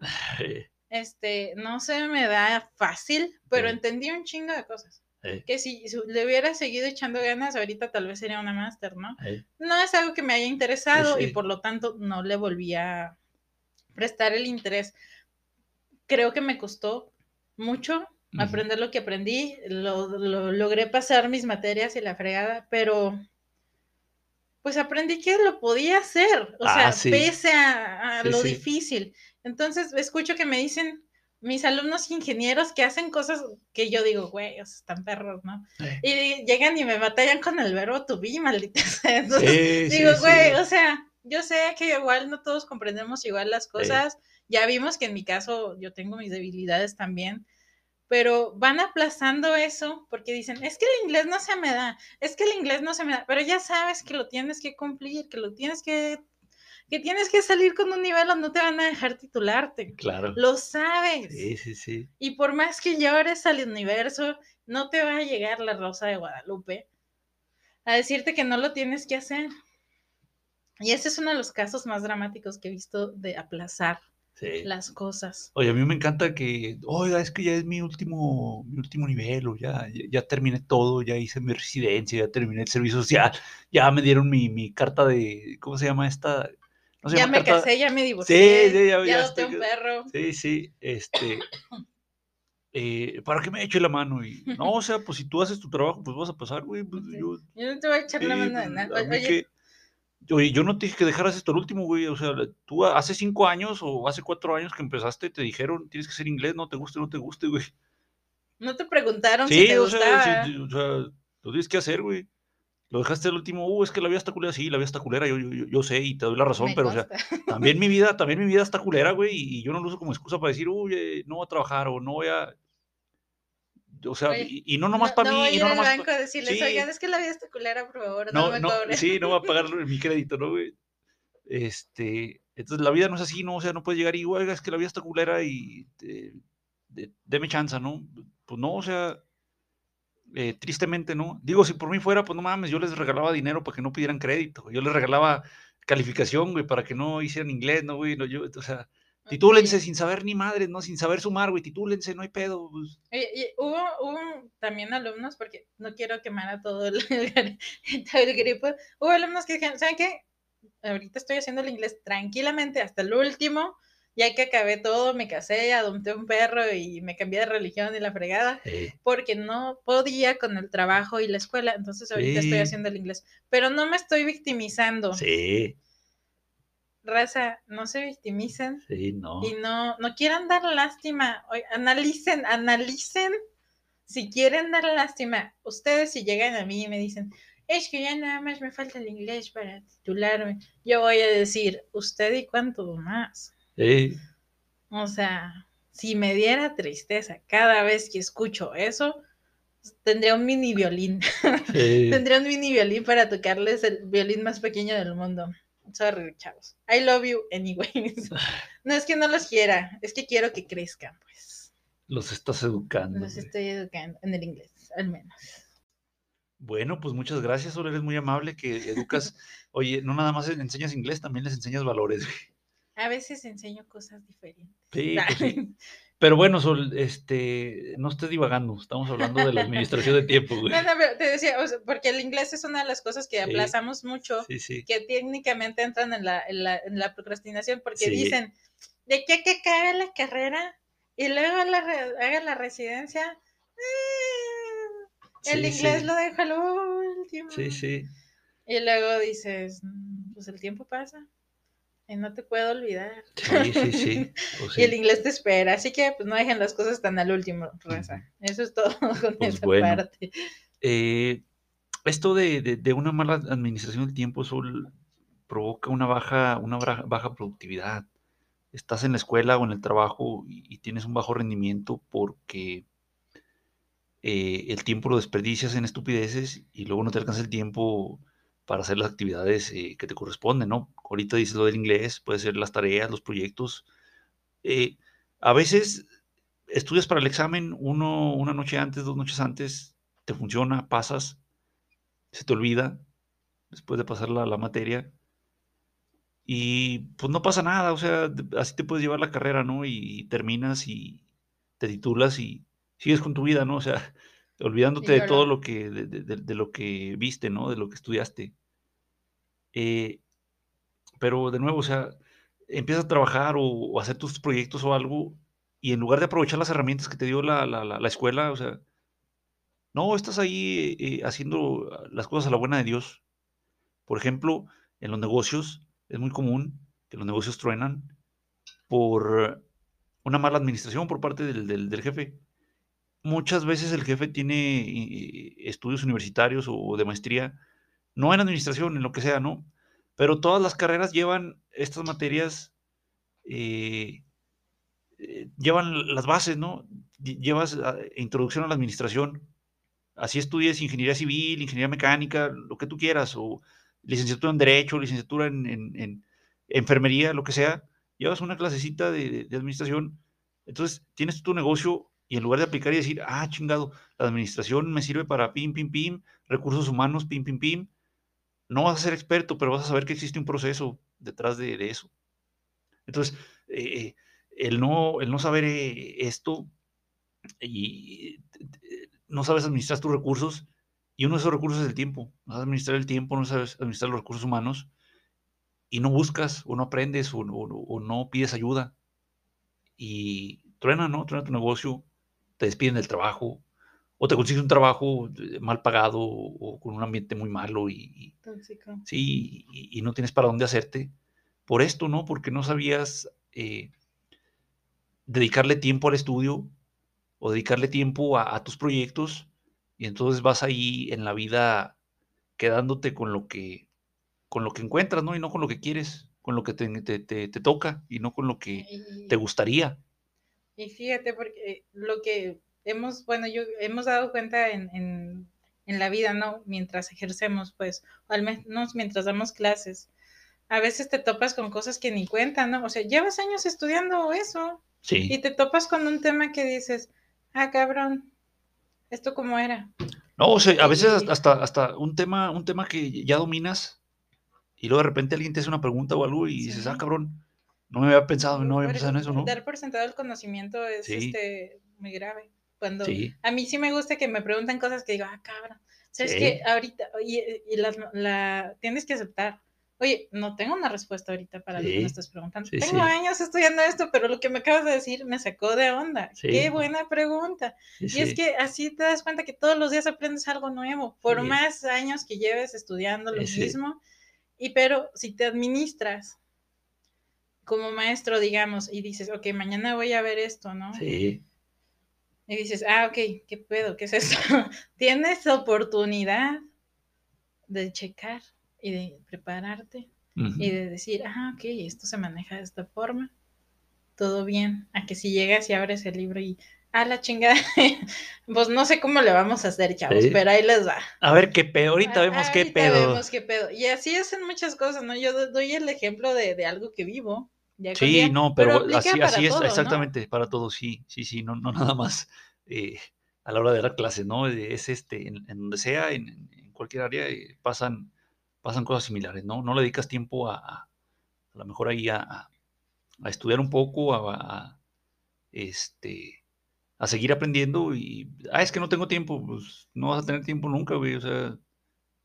este, no se me da fácil, pero entendí un chingo de cosas. Que si le hubiera seguido echando ganas, ahorita tal vez sería una máster, ¿no? no es algo que me haya interesado y por lo tanto no le volví a prestar el interés. Creo que me costó mucho aprender lo que aprendí, lo, lo- logré pasar mis materias y la fregada, pero pues aprendí que lo podía hacer, o Ah, sea, sí. pese a, a Sí, lo sí. difícil. Entonces escucho que me dicen mis alumnos ingenieros que hacen cosas que yo digo, güey, o sea, están perros, ¿no? Y llegan y me batallan con el verbo to be, maldita sea. Entonces, Digo, güey, o sea, yo sé que igual no todos comprendemos igual las cosas. Ya vimos que en mi caso yo tengo mis debilidades también, pero van aplazando eso porque dicen, es que el inglés no se me da, es que el inglés no se me da, pero ya sabes que lo tienes que cumplir, que lo tienes que, que tienes que salir con un nivel donde no te van a dejar titularte. Claro. Lo sabes. Sí, sí, sí. Y por más que llores al universo, no te va a llegar la rosa de Guadalupe a decirte que no lo tienes que hacer. Y ese es uno de los casos más dramáticos que he visto de aplazar sí. las cosas. Oye, a mí me encanta que, oiga, es que ya es mi último, mi último nivel, o ya, ya, ya terminé todo, ya hice mi residencia, ya terminé el servicio social, ya me dieron mi, mi carta de, ¿cómo se llama esta? ¿No se ya llama me carta? casé, ya me divorcié, Sí, sí, ya- ya, ya adopté estoy- un perro. Sí, sí, este, eh, ¿para qué me eche la mano? Y, no, o sea, pues si tú haces tu trabajo, pues vas a pasar, güey, pues yo, Yo no te voy a echar la mano de pues, nada. Oye, que- Oye, yo no te dije que dejaras esto al último, güey. O sea, tú hace cinco años o hace cuatro años que empezaste, te dijeron, tienes que ser inglés, no te guste, no te guste, güey. no te preguntaron si te o gustaba. sea, sí, o sea, lo tienes que hacer, güey. Lo dejaste al último, uh, es que la vida está culera, sí, la vida está culera, yo, yo, yo- sé y te doy la razón, Me pero o sea, también mi vida, también mi vida está culera, güey, y, y yo no lo uso como excusa para decir, uy, eh, no voy a trabajar o no voy a... O sea, Oye, y, y no nomás no, para no mí, voy a y ir no al nomás... pa- banco a decirles, sí. oigan, es que la vida está culera, por favor, no, no, me no, sí, no va a pagar mi crédito, ¿no, güey? Este, entonces la vida no es así, ¿no? O sea, no puedes llegar y, oiga, es que la vida está culera y eh, de- deme chance, ¿no? Pues no, o sea, eh, tristemente, ¿no? Digo, si por mí fuera, pues no mames, yo les regalaba dinero para que no pidieran crédito, yo les regalaba calificación, güey, para que no hicieran inglés, ¿no, güey? No, yo, o sea, titúlense sin saber ni madres, ¿no? Sin saber sumar, güey, titúlense, no hay pedo, pues. Oye, y hubo, hubo también alumnos, porque no quiero quemar a todo el, todo el grupo, hubo alumnos que dijeron, ¿saben qué? Ahorita estoy haciendo el inglés tranquilamente hasta el último, ya que acabé todo, me casé, adopté un perro y me cambié de religión y la fregada, eh, porque no podía con el trabajo y la escuela, entonces ahorita estoy Sí. haciendo el inglés, pero no me estoy victimizando. sí, Raza, no se victimicen sí, no. y no, no quieran dar lástima. Analicen, analicen si quieren dar lástima. Ustedes si llegan a mí y me dicen, es que ya nada más me falta el inglés para titularme, yo voy a decir, usted y cuánto más. Sí, O sea, si me diera tristeza cada vez que escucho eso, tendría un mini violín. sí. tendría un mini violín para tocarles el violín más pequeño del mundo. Sorry, chavos. I love you anyways. No es que no los quiera, es que quiero que crezcan, pues. Los estás educando. Los güey. estoy educando en el inglés, al menos. Bueno, pues muchas gracias, Sol, eres muy amable que educas. Oye, no nada más enseñas inglés, también les enseñas valores. güey. A veces enseño cosas diferentes. Sí, pues sí. Pero bueno, Sol, este, no estés divagando, estamos hablando de la administración de tiempo, güey. No, no, pero te decía, o sea, porque el inglés es una de las cosas que Sí. aplazamos mucho, Sí, sí. que técnicamente entran en la, en la, en la procrastinación, porque dicen, de qué que haga la carrera y luego la haga la residencia. eh, el inglés lo deja al último. Sí, sí. Y luego dices, "Mm, pues el tiempo pasa no te puedo olvidar. Sí, sí, sí. Pues Y el inglés te espera, así que pues no dejen las cosas tan al último, raza. Eso es todo con Pues esa bueno. parte. Eh, esto de, de- de una mala administración del tiempo, Sol, provoca una baja, una baja productividad. Estás en la escuela o en el trabajo y, y tienes un bajo rendimiento porque eh, el tiempo lo desperdicias en estupideces y luego no te alcanza el tiempo para hacer las actividades eh, que te corresponden, ¿no? Ahorita dices lo del inglés, puede ser las tareas, los proyectos. Eh, a veces estudias para el examen uno, una noche antes, dos noches antes, te funciona, pasas, se te olvida después de pasar la, la materia y pues no pasa nada, o sea, así te puedes llevar la carrera, ¿no? Y, terminas y te titulas y sigues con tu vida, ¿no? O sea, olvidándote de todo lo- que, de, de- de- de lo que viste, ¿no? De lo que estudiaste. Eh, pero de nuevo, o sea, empiezas a trabajar o, hacer tus proyectos o algo y en lugar de aprovechar las herramientas que te dio la, la- la- la escuela, o sea, no, estás ahí eh, haciendo las cosas a la buena de Dios. Por ejemplo, en los negocios es muy común que los negocios truenan por una mala administración por parte del, del- del jefe. Muchas veces el jefe tiene eh, estudios universitarios o de maestría, no en administración, en lo que sea, ¿no? Pero todas las carreras llevan estas materias, eh, eh, llevan las bases, ¿no? Lle- Llevas ah, introducción a la administración, así estudies ingeniería civil, ingeniería mecánica, lo que tú quieras, o licenciatura en Derecho, licenciatura en, en- en enfermería, lo que sea, llevas una clasecita de- de administración, entonces tienes tu negocio y en lugar de aplicar y decir, ah, chingado, la administración me sirve para pim, pim, pim, recursos humanos, pim, pim, pim, no vas a ser experto, pero vas a saber que existe un proceso detrás de, eso. Entonces, eh, el, no, el no saber eh, esto y eh, no sabes administrar tus recursos, y uno de esos recursos es el tiempo. No sabes administrar el tiempo, no sabes administrar los recursos humanos, y no buscas, o no aprendes, o, o- o no pides ayuda. Y truena, ¿no? Truena tu negocio, te despiden del trabajo, o te consigues un trabajo eh, mal pagado, o con un ambiente muy malo, y, Tóxico. Sí, y, y no tienes para dónde hacerte. Por esto, ¿no? Porque no sabías eh, dedicarle tiempo al estudio o dedicarle tiempo a, a tus proyectos y entonces vas ahí en la vida quedándote con lo que, con lo que encuentras, ¿no? Y no con lo que quieres, con lo que te, te- te- te toca y no con lo que te gustaría. y fíjate, porque lo que hemos, bueno, yo hemos dado cuenta en, en, en la vida, ¿no? Mientras ejercemos, pues, o al menos mientras damos clases, a veces te topas con cosas que ni cuentan, ¿no? O sea, llevas años estudiando eso y Sí. te topas con un tema que dices, ah, cabrón, ¿esto cómo era? No, o sea, a veces Y- hasta, hasta un tema, un tema que ya dominas y luego de repente alguien te hace una pregunta o algo y dices, Sí. ah, cabrón, no me había pensado, no había pensado en eso, ¿no? Dar por sentado el conocimiento es Sí. este, muy grave. Cuando Sí, a mí sí me gusta que me pregunten cosas que digo, ah, cabrón. ¿Sabes Sí. qué? Ahorita, y, y las- la, tienes que aceptar. Oye, no tengo una respuesta ahorita para lo que Sí. me estás preguntando. Sí, tengo sí. años estudiando esto, pero lo que me acabas de decir me sacó de onda. Sí. Qué buena pregunta. sí, Y es sí. que así te das cuenta que todos los días aprendes algo nuevo, por Sí. más años que lleves estudiando lo Sí, sí. mismo. Y pero si te administras como maestro, digamos, y dices, ok, mañana voy a ver esto, ¿no? Sí, Y dices, ah, ok, ¿qué pedo? ¿Qué es esto? Tienes oportunidad de checar y de prepararte y de decir, ah, ok, esto se maneja de esta forma, todo bien. A que si llegas y abres el libro y, A la chingada. Pues no sé cómo le vamos a hacer, chavos, Sí. pero ahí les va. A ver qué pedo, ahorita Ah, vemos qué ahorita pedo. vemos qué pedo. Y así hacen muchas cosas, ¿no? Yo do- doy el ejemplo de, de algo que vivo. Sí, día, no, pero, así, es, exactamente, para todos, sí, sí, sí, no, no nada más eh, a la hora de dar clases, ¿no? Eh, Es este, en, en donde sea, en, cualquier área, eh, pasan, pasan cosas similares, ¿no? No le dedicas tiempo a, a, a lo mejor ahí a, a- estudiar un poco, a, a, este, a seguir aprendiendo y, ah, es que no tengo tiempo, pues no vas a tener tiempo nunca, güey, o sea,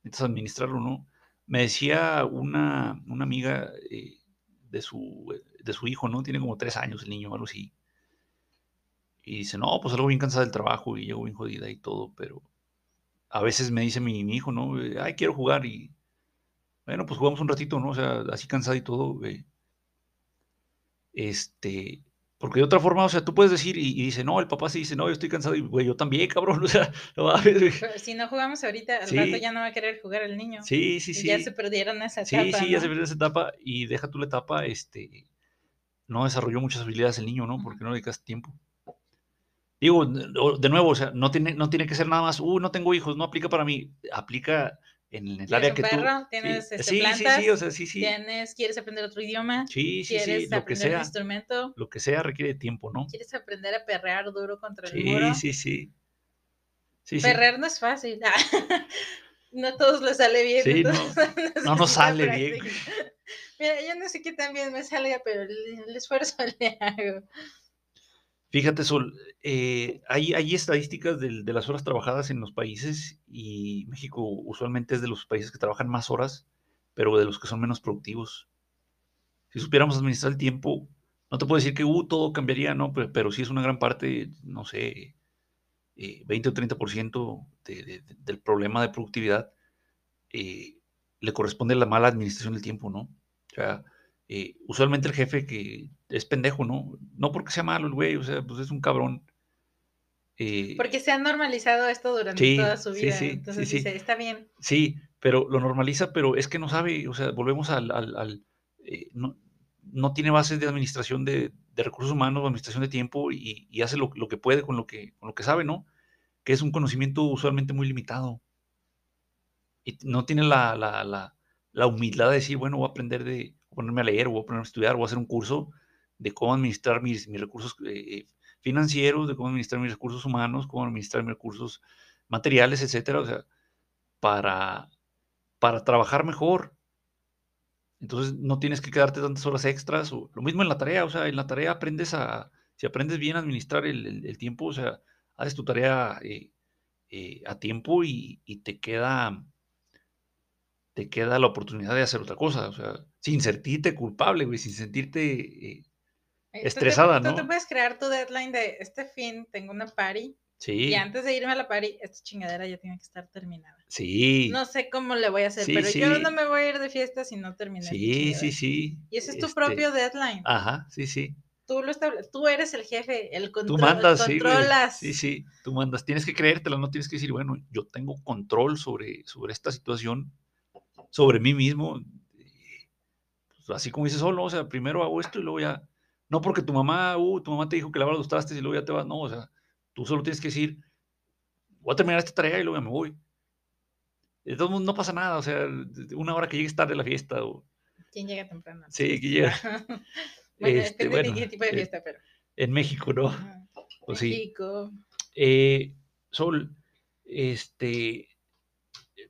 necesitas administrarlo, ¿no? Me decía una, una amiga eh, de, su, de su hijo, ¿no? Tiene como tres años el niño, algo así. Y dice, no, pues algo bien cansada del trabajo y llego bien jodida y todo, pero a veces me dice mi, hijo, ¿no? Eh, Ay, quiero jugar y, bueno, pues jugamos un ratito, ¿no? O sea, así cansada y todo. eh, este, porque de otra forma, o sea, tú puedes decir y, y dice, no, el papá sí dice, no, yo estoy cansado y, güey, yo también, cabrón, o sea, no mames, si no jugamos ahorita, al Sí. rato ya no va a querer jugar el niño. Sí, sí, Y sí. ya se perdieron esa Sí, etapa. sí, ya ¿no? se perdió esa etapa y deja tú la etapa, este, no desarrolló muchas habilidades el niño, ¿no? Porque no dedicas tiempo. Digo, de nuevo, o sea, no tiene, no tiene que ser nada más, uh, no tengo hijos, no aplica para mí, aplica en el Tienes área un que tú... perro, Sí, tienes este, sí, sí, plantas, sí, o sea, sí, sí, tienes, quieres aprender otro idioma, sí, sí, sí, quieres lo que un sea, instrumento, lo que sea requiere tiempo, ¿no? quieres aprender a perrear duro contra el muro. Sí, sí, sí. Sí, sí. Perrear no es fácil. no a todos les sale bien. Sí, no, entonces no nos sale bien. Mira, yo no sé qué tan bien me salga, pero el, el esfuerzo le hago. Fíjate, Sol, eh, hay, estadísticas de, las horas trabajadas en los países y México usualmente es de los países que trabajan más horas, pero de los que son menos productivos. Si supiéramos administrar el tiempo, no te puedo decir que uh, todo cambiaría, ¿no? Pero, sí es una gran parte, no sé, eh, 20 o 30% de, de- de- del problema de productividad eh, le corresponde la mala administración del tiempo, ¿no? O sea, eh, usualmente el jefe que es pendejo, ¿no? No porque sea malo el güey, o sea, pues es un cabrón. eh, Porque se ha normalizado esto durante Sí, toda su vida. sí, entonces sí, sí. dice, está bien. Sí, pero lo normaliza, pero es que no sabe, o sea, volvemos al, al- al, eh, no, no tiene bases de administración de, de recursos humanos, o administración de tiempo y, y hace lo, lo que puede con lo que, con lo que sabe, ¿no? Que es un conocimiento usualmente muy limitado. Y no tiene la, la, la, la humildad de decir, bueno, voy a aprender de, ponerme a leer, voy a ponerme a estudiar, voy a hacer un curso de cómo administrar mis, mis recursos eh, financieros, de cómo administrar mis recursos humanos, cómo administrar mis recursos materiales, etcétera. O sea, para, para trabajar mejor. Entonces no tienes que quedarte tantas horas extras. O, lo mismo en la tarea, o sea, en la tarea aprendes a, si aprendes bien a administrar el, el- el tiempo, o sea, haces tu tarea eh, eh, a tiempo y, y te queda te queda la oportunidad de hacer otra cosa, o sea, sin sentirte culpable, güey, sin sentirte eh, Eh, tú te- Estresada, tú te ¿no? puedes crear tu deadline de este fin, tengo una party. sí, Y antes de irme a la party, esta chingadera ya tiene que estar terminada. sí, No sé cómo le voy a hacer, Sí, pero yo no me voy a ir de fiesta si no terminé. esta sí, sí, sí. Y ese es tu este, propio deadline. Ajá, sí, sí. Tú, lo establ- tú eres el jefe, el Tú control, mandas, sí, güey. controlas. Sí, sí, tú mandas. Tienes que creértelo, no tienes que decir, bueno, yo tengo control sobre, sobre esta situación, sobre mí mismo. pues, así como dices solo, o sea, primero hago esto y luego ya. No porque tu mamá, uh, tu mamá te dijo que lavara los trastes y luego ya te vas, no, o sea, tú solo tienes que decir, voy a terminar esta tarea y luego ya me voy. De modos, no pasa nada, o sea, una hora que llegues tarde a la fiesta, o, ¿Quién llega temprano? sí, que llega. bueno, este, depende de bueno, qué tipo de eh, fiesta, pero. En México, ¿no? Ajá. Pues sí. México. Eh, Sol, este,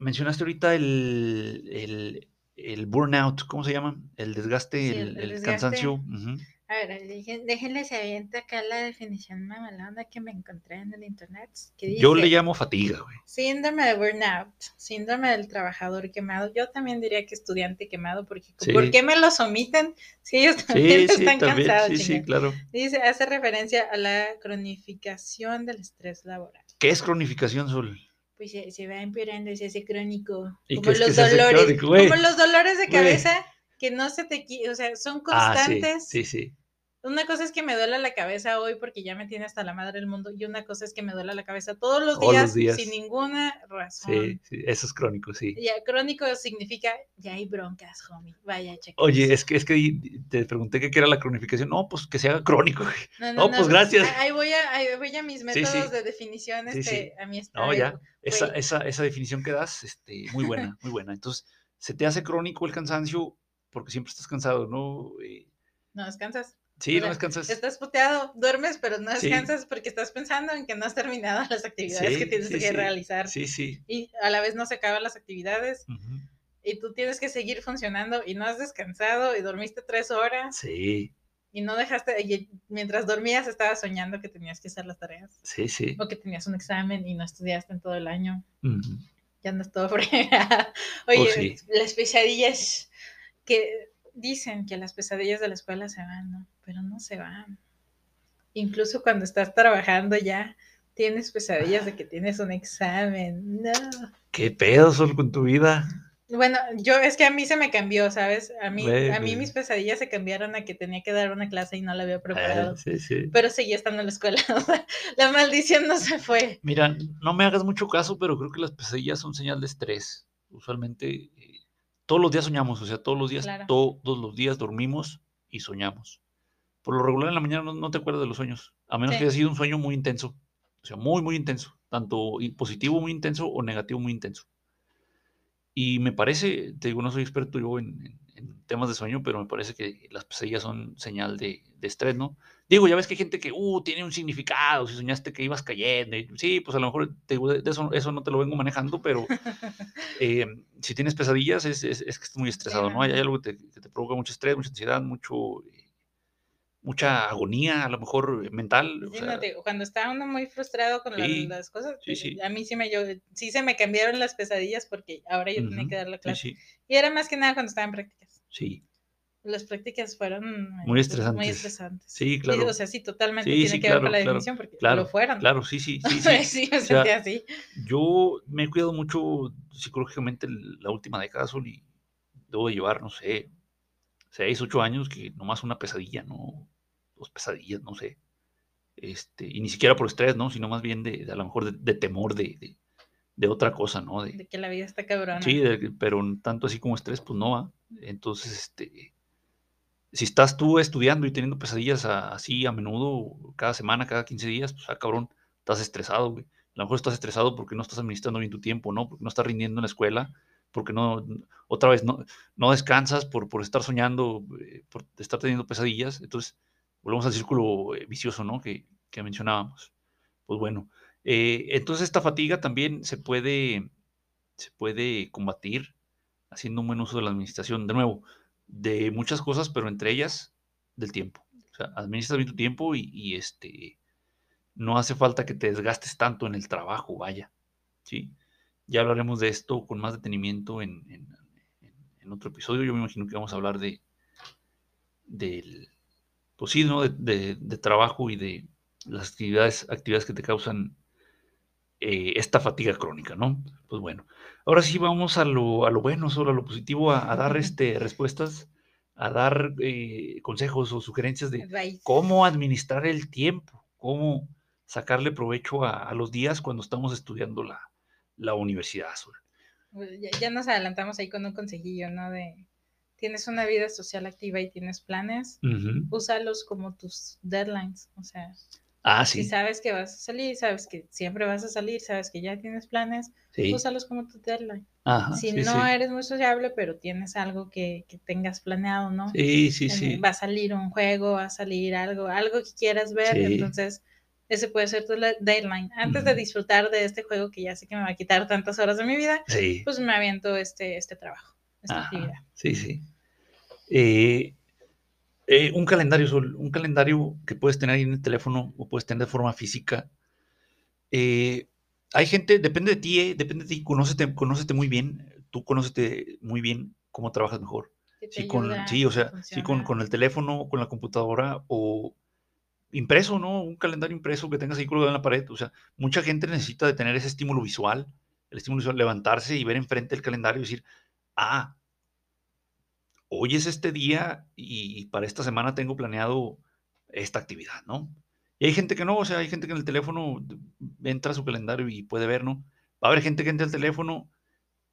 mencionaste ahorita el, el, el burnout, ¿cómo se llama? El desgaste, Sí, el, desgaste. cansancio. ujú. A ver, déjenles aviento acá la definición mamalona que me encontré en el internet. Que dice, Yo le llamo fatiga, güey. Síndrome de burnout, síndrome del trabajador quemado. Yo también diría que estudiante quemado, porque Sí. ¿por qué me los omiten si ellos también Sí, sí, están también, cansados? sí, sí, claro. Dice, hace referencia a la cronificación del estrés laboral. ¿Qué es cronificación, Sol? Pues se, se va empeorando y se hace crónico. ¿Y Como los dolores. crónico, como los dolores de cabeza que no se te o sea, son Ah, sí, constantes. sí, sí. Una cosa es que me duela la cabeza hoy porque ya me tiene hasta la madre del mundo y una cosa es que me duela la cabeza todos los Todos días, los días. sin ninguna razón. Sí, sí, eso es crónico, sí. Ya, crónico significa ya hay broncas, homie. Vaya, cheque. Oye, es que, es que te pregunté qué era la cronificación. No, pues que se haga crónico. no, pues, gracias. Ahí voy a, ahí voy a mis métodos sí. de definición. Este. A mí está. No, ya. Esa, esa, esa definición que das, este, muy buena, muy buena. Entonces, se te hace crónico el cansancio porque siempre estás cansado, ¿no? No descansas. Sí, O no sea, descansas. Estás puteado, duermes, pero no Sí. descansas porque estás pensando en que no has terminado las actividades que Sí, tienes sí, que sí. realizar. Sí, sí. Y a la vez no se acaban las actividades Ujú. y tú tienes que seguir funcionando y no has descansado y dormiste tres horas Sí, y no dejaste, y mientras dormías estabas soñando que tenías que hacer las tareas sí, sí. o que tenías un examen y no estudiaste en todo el año. Ujú. Ya andas todo fregado. Oye, Oh, sí. las pesadillas que dicen que las pesadillas de la escuela se van, ¿no? Pero no se van. Incluso cuando estás trabajando ya tienes pesadillas de que tienes un examen. No. ¿Qué pedo, Sol, con tu vida? Bueno, yo es que a mí se me cambió, ¿sabes? A mí, a mí mis pesadillas se cambiaron a que tenía que dar una clase y no la había preparado. Ah, sí, sí. Pero seguía estando en la escuela. la maldición no se fue. Mira, no me hagas mucho caso, pero creo que las pesadillas son señal de estrés. Usualmente, eh, todos los días soñamos, o sea, todos los días, Claro. todos los días dormimos y soñamos. Por lo regular en la mañana no, no te acuerdas de los sueños, a menos Sí. que haya sido un sueño muy intenso, o sea, muy, muy intenso, tanto positivo muy intenso o negativo muy intenso. Y me parece, te digo, no soy experto yo en, en- en temas de sueño, pero me parece que las pesadillas son señal de, de estrés, ¿no? Digo, ya ves que hay gente que, uh, tiene un significado, si soñaste que ibas cayendo, y sí, pues a lo mejor te de de eso, eso no te lo vengo manejando, pero eh, si tienes pesadillas es, es- es que estás muy estresado, ¿no? Hay, hay algo que te, que te provoca mucho estrés, mucha ansiedad, mucho, eh, mucha agonía, a lo mejor eh, mental. o Sí, sea, no, te digo, cuando está uno muy frustrado con Sí, las cosas, sí, eh, sí. a mí sí me, yo, sí se me cambiaron las pesadillas porque ahora yo tenía que dar la clase. Y era más que nada cuando estaba en prácticas. sí, Las prácticas fueron Muy eh, Muy estresantes. estresantes. Sí, claro. o sea, sí, totalmente tiene que ver claro, con la claro, definición porque claro, lo fueron. claro, sí, sí, sí, me O sea, sentía así. Yo me he cuidado mucho psicológicamente la última década, Sol, y debo de llevar, no sé, seis, ocho años que nomás una pesadilla, ¿no? Pesadillas, no sé. Este, y ni siquiera por estrés, ¿no? Sino más bien de, de a lo mejor de, de temor de, de- otra cosa, ¿no? De, que la vida está cabrona. sí, pero tanto así como estrés, pues no va. Entonces, este, si estás tú estudiando y teniendo pesadillas a- así a menudo, cada semana, cada 15 días, pues, ah, cabrón, estás estresado, güey. A lo mejor estás estresado porque no estás administrando bien tu tiempo, ¿no? Porque no estás rindiendo en la escuela, porque no, otra vez, no, no descansas por, por estar soñando, eh, por estar teniendo pesadillas. Entonces, volvemos al círculo eh, vicioso, ¿no? Que, que mencionábamos. Pues bueno, eh, entonces esta fatiga también se puede, se puede combatir haciendo un buen uso de la administración. De nuevo, de muchas cosas, pero entre ellas del tiempo. O sea, administras bien tu tiempo y, este, no hace falta que te desgastes tanto en el trabajo, vaya. ¿sí? Ya hablaremos de esto con más detenimiento en, en- en- en otro episodio. Yo me imagino que vamos a hablar de del, pues sí, ¿no? de, de- de trabajo y de las actividades, actividades que te causan eh, esta fatiga crónica, ¿no? Pues bueno, ahora sí vamos a lo, a lo bueno, solo a lo positivo, a, a dar este, respuestas, a dar eh, consejos o sugerencias de cómo administrar el tiempo, cómo sacarle provecho a, a los días cuando estamos estudiando la, la universidad. Sol. Pues Ya, ya nos adelantamos ahí con un consejillo, ¿no? De tienes una vida social activa y tienes planes, Ujú. úsalos como tus deadlines. O sea, Ah, si sabes que vas a salir, sabes que siempre vas a salir, sabes que ya tienes planes, sí. úsalos como tu deadline. Ajá, si sí, no eres muy sociable, pero tienes algo que, que tengas planeado, ¿no? Sí, sí, sí. Va a salir un juego, va a salir algo, algo que quieras ver, entonces ese puede ser tu deadline. Antes de disfrutar de este juego que ya sé que me va a quitar tantas horas de mi vida, Sí. pues me aviento este, este trabajo, esta Ajá, actividad. Sí, sí. Eh, eh, un calendario, Sol, un calendario que puedes tener en el teléfono o puedes tener de forma física. Eh, hay gente, depende de ti, eh, depende de ti, conócete, conócete muy bien, tú conócete muy bien cómo trabajas mejor. Sí, con, sí, o sea, sí, con, con el teléfono, con la computadora o impreso, ¿no? Un calendario impreso que tengas ahí colgado en la pared. O sea, mucha gente necesita de tener ese estímulo visual, el estímulo visual, levantarse y ver enfrente el calendario y decir, ah, hoy es este día y para esta semana tengo planeado esta actividad, ¿no? Y hay gente que no, o sea, hay gente que en el teléfono entra a su calendario y puede ver, ¿no? Va a haber gente que entra al teléfono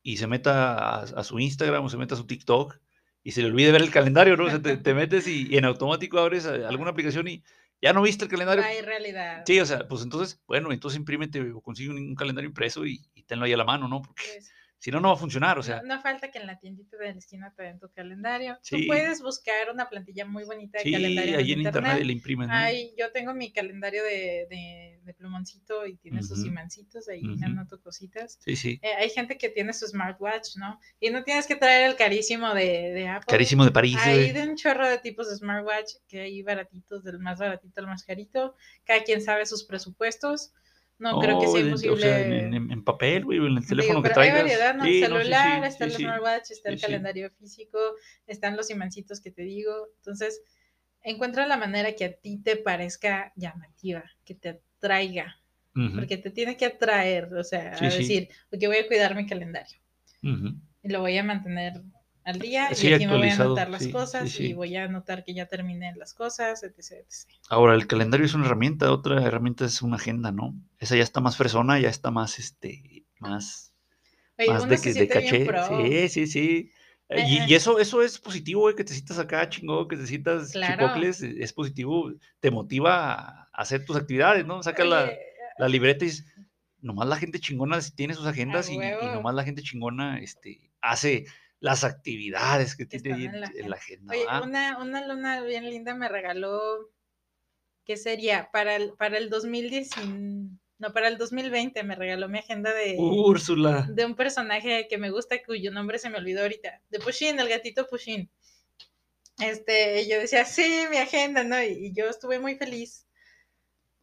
y se meta a, su Instagram o se meta a su TikTok y se le olvide ver el calendario, ¿no? O sea, te, metes y, en automático abres alguna aplicación y ya no viste el calendario. Hay realidad. Sí, o sea, pues entonces, bueno, entonces imprímete o consigue un, calendario impreso y, tenlo ahí a la mano, ¿no? Porque pues si no, no va a funcionar, o sea. No, falta que en la tiendita de la esquina te den tu calendario. Tú puedes buscar una plantilla muy bonita de sí, calendario. ahí en internet, le imprimen. Ay, yo tengo mi calendario de, de, plumoncito y tiene sus imancitos, ahí me anoto cositas. Sí, sí. Eh, hay gente que tiene su smartwatch, ¿no? Y no tienes que traer el carísimo de, de Apple. Carísimo de París. Hay eh. de un chorro de tipos de smartwatch, que hay baratitos, del más baratito al más carito. Cada quien sabe sus presupuestos. No, creo que sea imposible. O sea, en, papel, güey, en el teléfono que traigas. Hay variedad, ¿no? el celular, está el smartwatch, está el calendario físico, están los imancitos que te digo. Entonces, encuentra la manera que a ti te parezca llamativa, que te atraiga. Porque te tiene que atraer, o sea, a decir, porque voy a cuidar mi calendario. Y lo voy a mantener al día y aquí me voy a anotar las cosas y voy a anotar que ya terminé las cosas, etc, Ahora, el calendario es una herramienta, otra herramienta es una agenda, ¿no? Esa ya está más fresona, ya está más, este, más, más de, de caché. Sí, sí, sí. Eh, y, eso, eso es positivo, que te sientas acá chingón, que te sientas chipocles, es positivo, te motiva a hacer tus actividades, ¿no? Saca la, la, libreta y dices, nomás la gente chingona tiene sus agendas y, y, nomás la gente chingona este, hace las actividades que, tiene en la, agenda. Oye, una, una luna bien linda me regaló, ¿qué sería? Para el, para el 2019, no, para el 2020 me regaló mi agenda de... Úrsula. De un personaje que me gusta, cuyo nombre se me olvidó ahorita, de Pushin, el gatito Pushin. Este, yo decía, sí, mi agenda, ¿no? y yo estuve muy feliz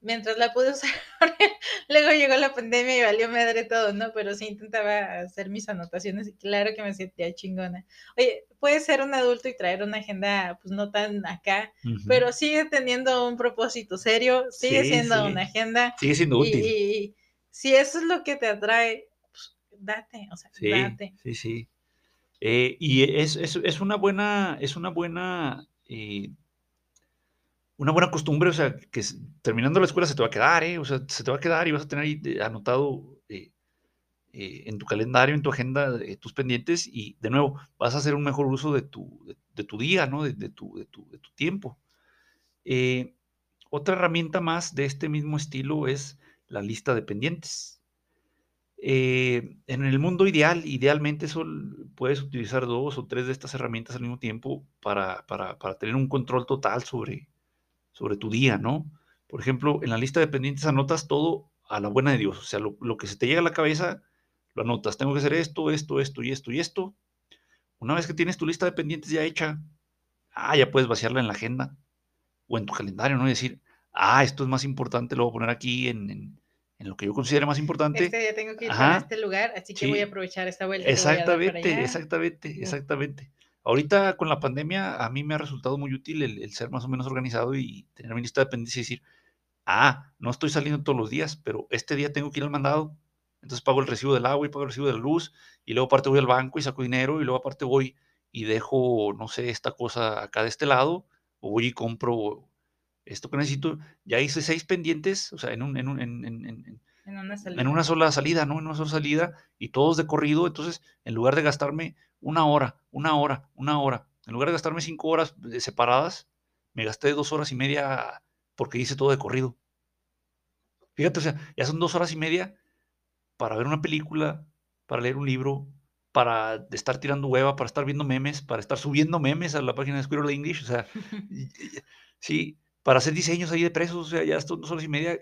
mientras la pude usar. Luego llegó la pandemia y valió madre todo, ¿no? Pero sí intentaba hacer mis anotaciones y claro que me sentía chingona. Oye, puede ser un adulto y traer una agenda, pues no tan acá, pero sigue teniendo un propósito serio, sigue siendo una agenda. Sigue siendo útil. Y, si eso es lo que te atrae, pues date, o sea, date. Sí, sí. Eh, y es, es, es, una buena, es una buena eh, una buena costumbre, o sea, que terminando la escuela se te va a quedar, ¿eh? O sea, se te va a quedar y vas a tener ahí eh, anotado eh, eh, en tu calendario, en tu agenda, tus pendientes y de nuevo vas a hacer un mejor uso de tu, día, ¿no? De, tu, tiempo. otra herramienta más de este mismo estilo es la lista de pendientes. en el mundo ideal, idealmente puedes utilizar dos o tres de estas herramientas al mismo tiempo para tener un control total sobre, sobre tu día, ¿no? Por ejemplo, en la lista de pendientes anotas todo a la buena de Dios, o sea, lo, que se te llega a la cabeza, lo anotas, tengo que hacer esto, esto, esto y esto y esto. Una vez que tienes tu lista de pendientes ya hecha, ah, ya puedes vaciarla en la agenda o en tu calendario, ¿no? Y decir, ah, esto es más importante, lo voy a poner aquí en, lo que yo considere más importante. Este día tengo que ir a este lugar, así que voy a aprovechar esta vuelta. Exactamente, exactamente, exactamente. Ahorita con la pandemia a mí me ha resultado muy útil el, ser más o menos organizado y tener mi lista de pendientes y decir, ah, no estoy saliendo todos los días, pero este día tengo que ir al mandado, entonces pago el recibo del agua y pago el recibo de la luz y luego aparte voy al banco y saco dinero y luego aparte voy y dejo, no sé, esta cosa acá de este lado o voy y compro esto que necesito. Ya hice seis pendientes, o sea, en, un, en, un, en una, en una sola salida, ¿no? En una sola salida y todos de corrido, entonces en lugar de gastarme una hora, una hora, una hora. En lugar de gastarme cinco horas separadas, me gasté dos horas y media porque hice todo de corrido. Fíjate, o sea, ya son dos horas y media para ver una película, para leer un libro, para estar tirando hueva, para estar viendo memes, para estar subiendo memes a la página de Squirrel English, o sea, sí, para hacer diseños ahí de presos, o sea, ya son dos horas y media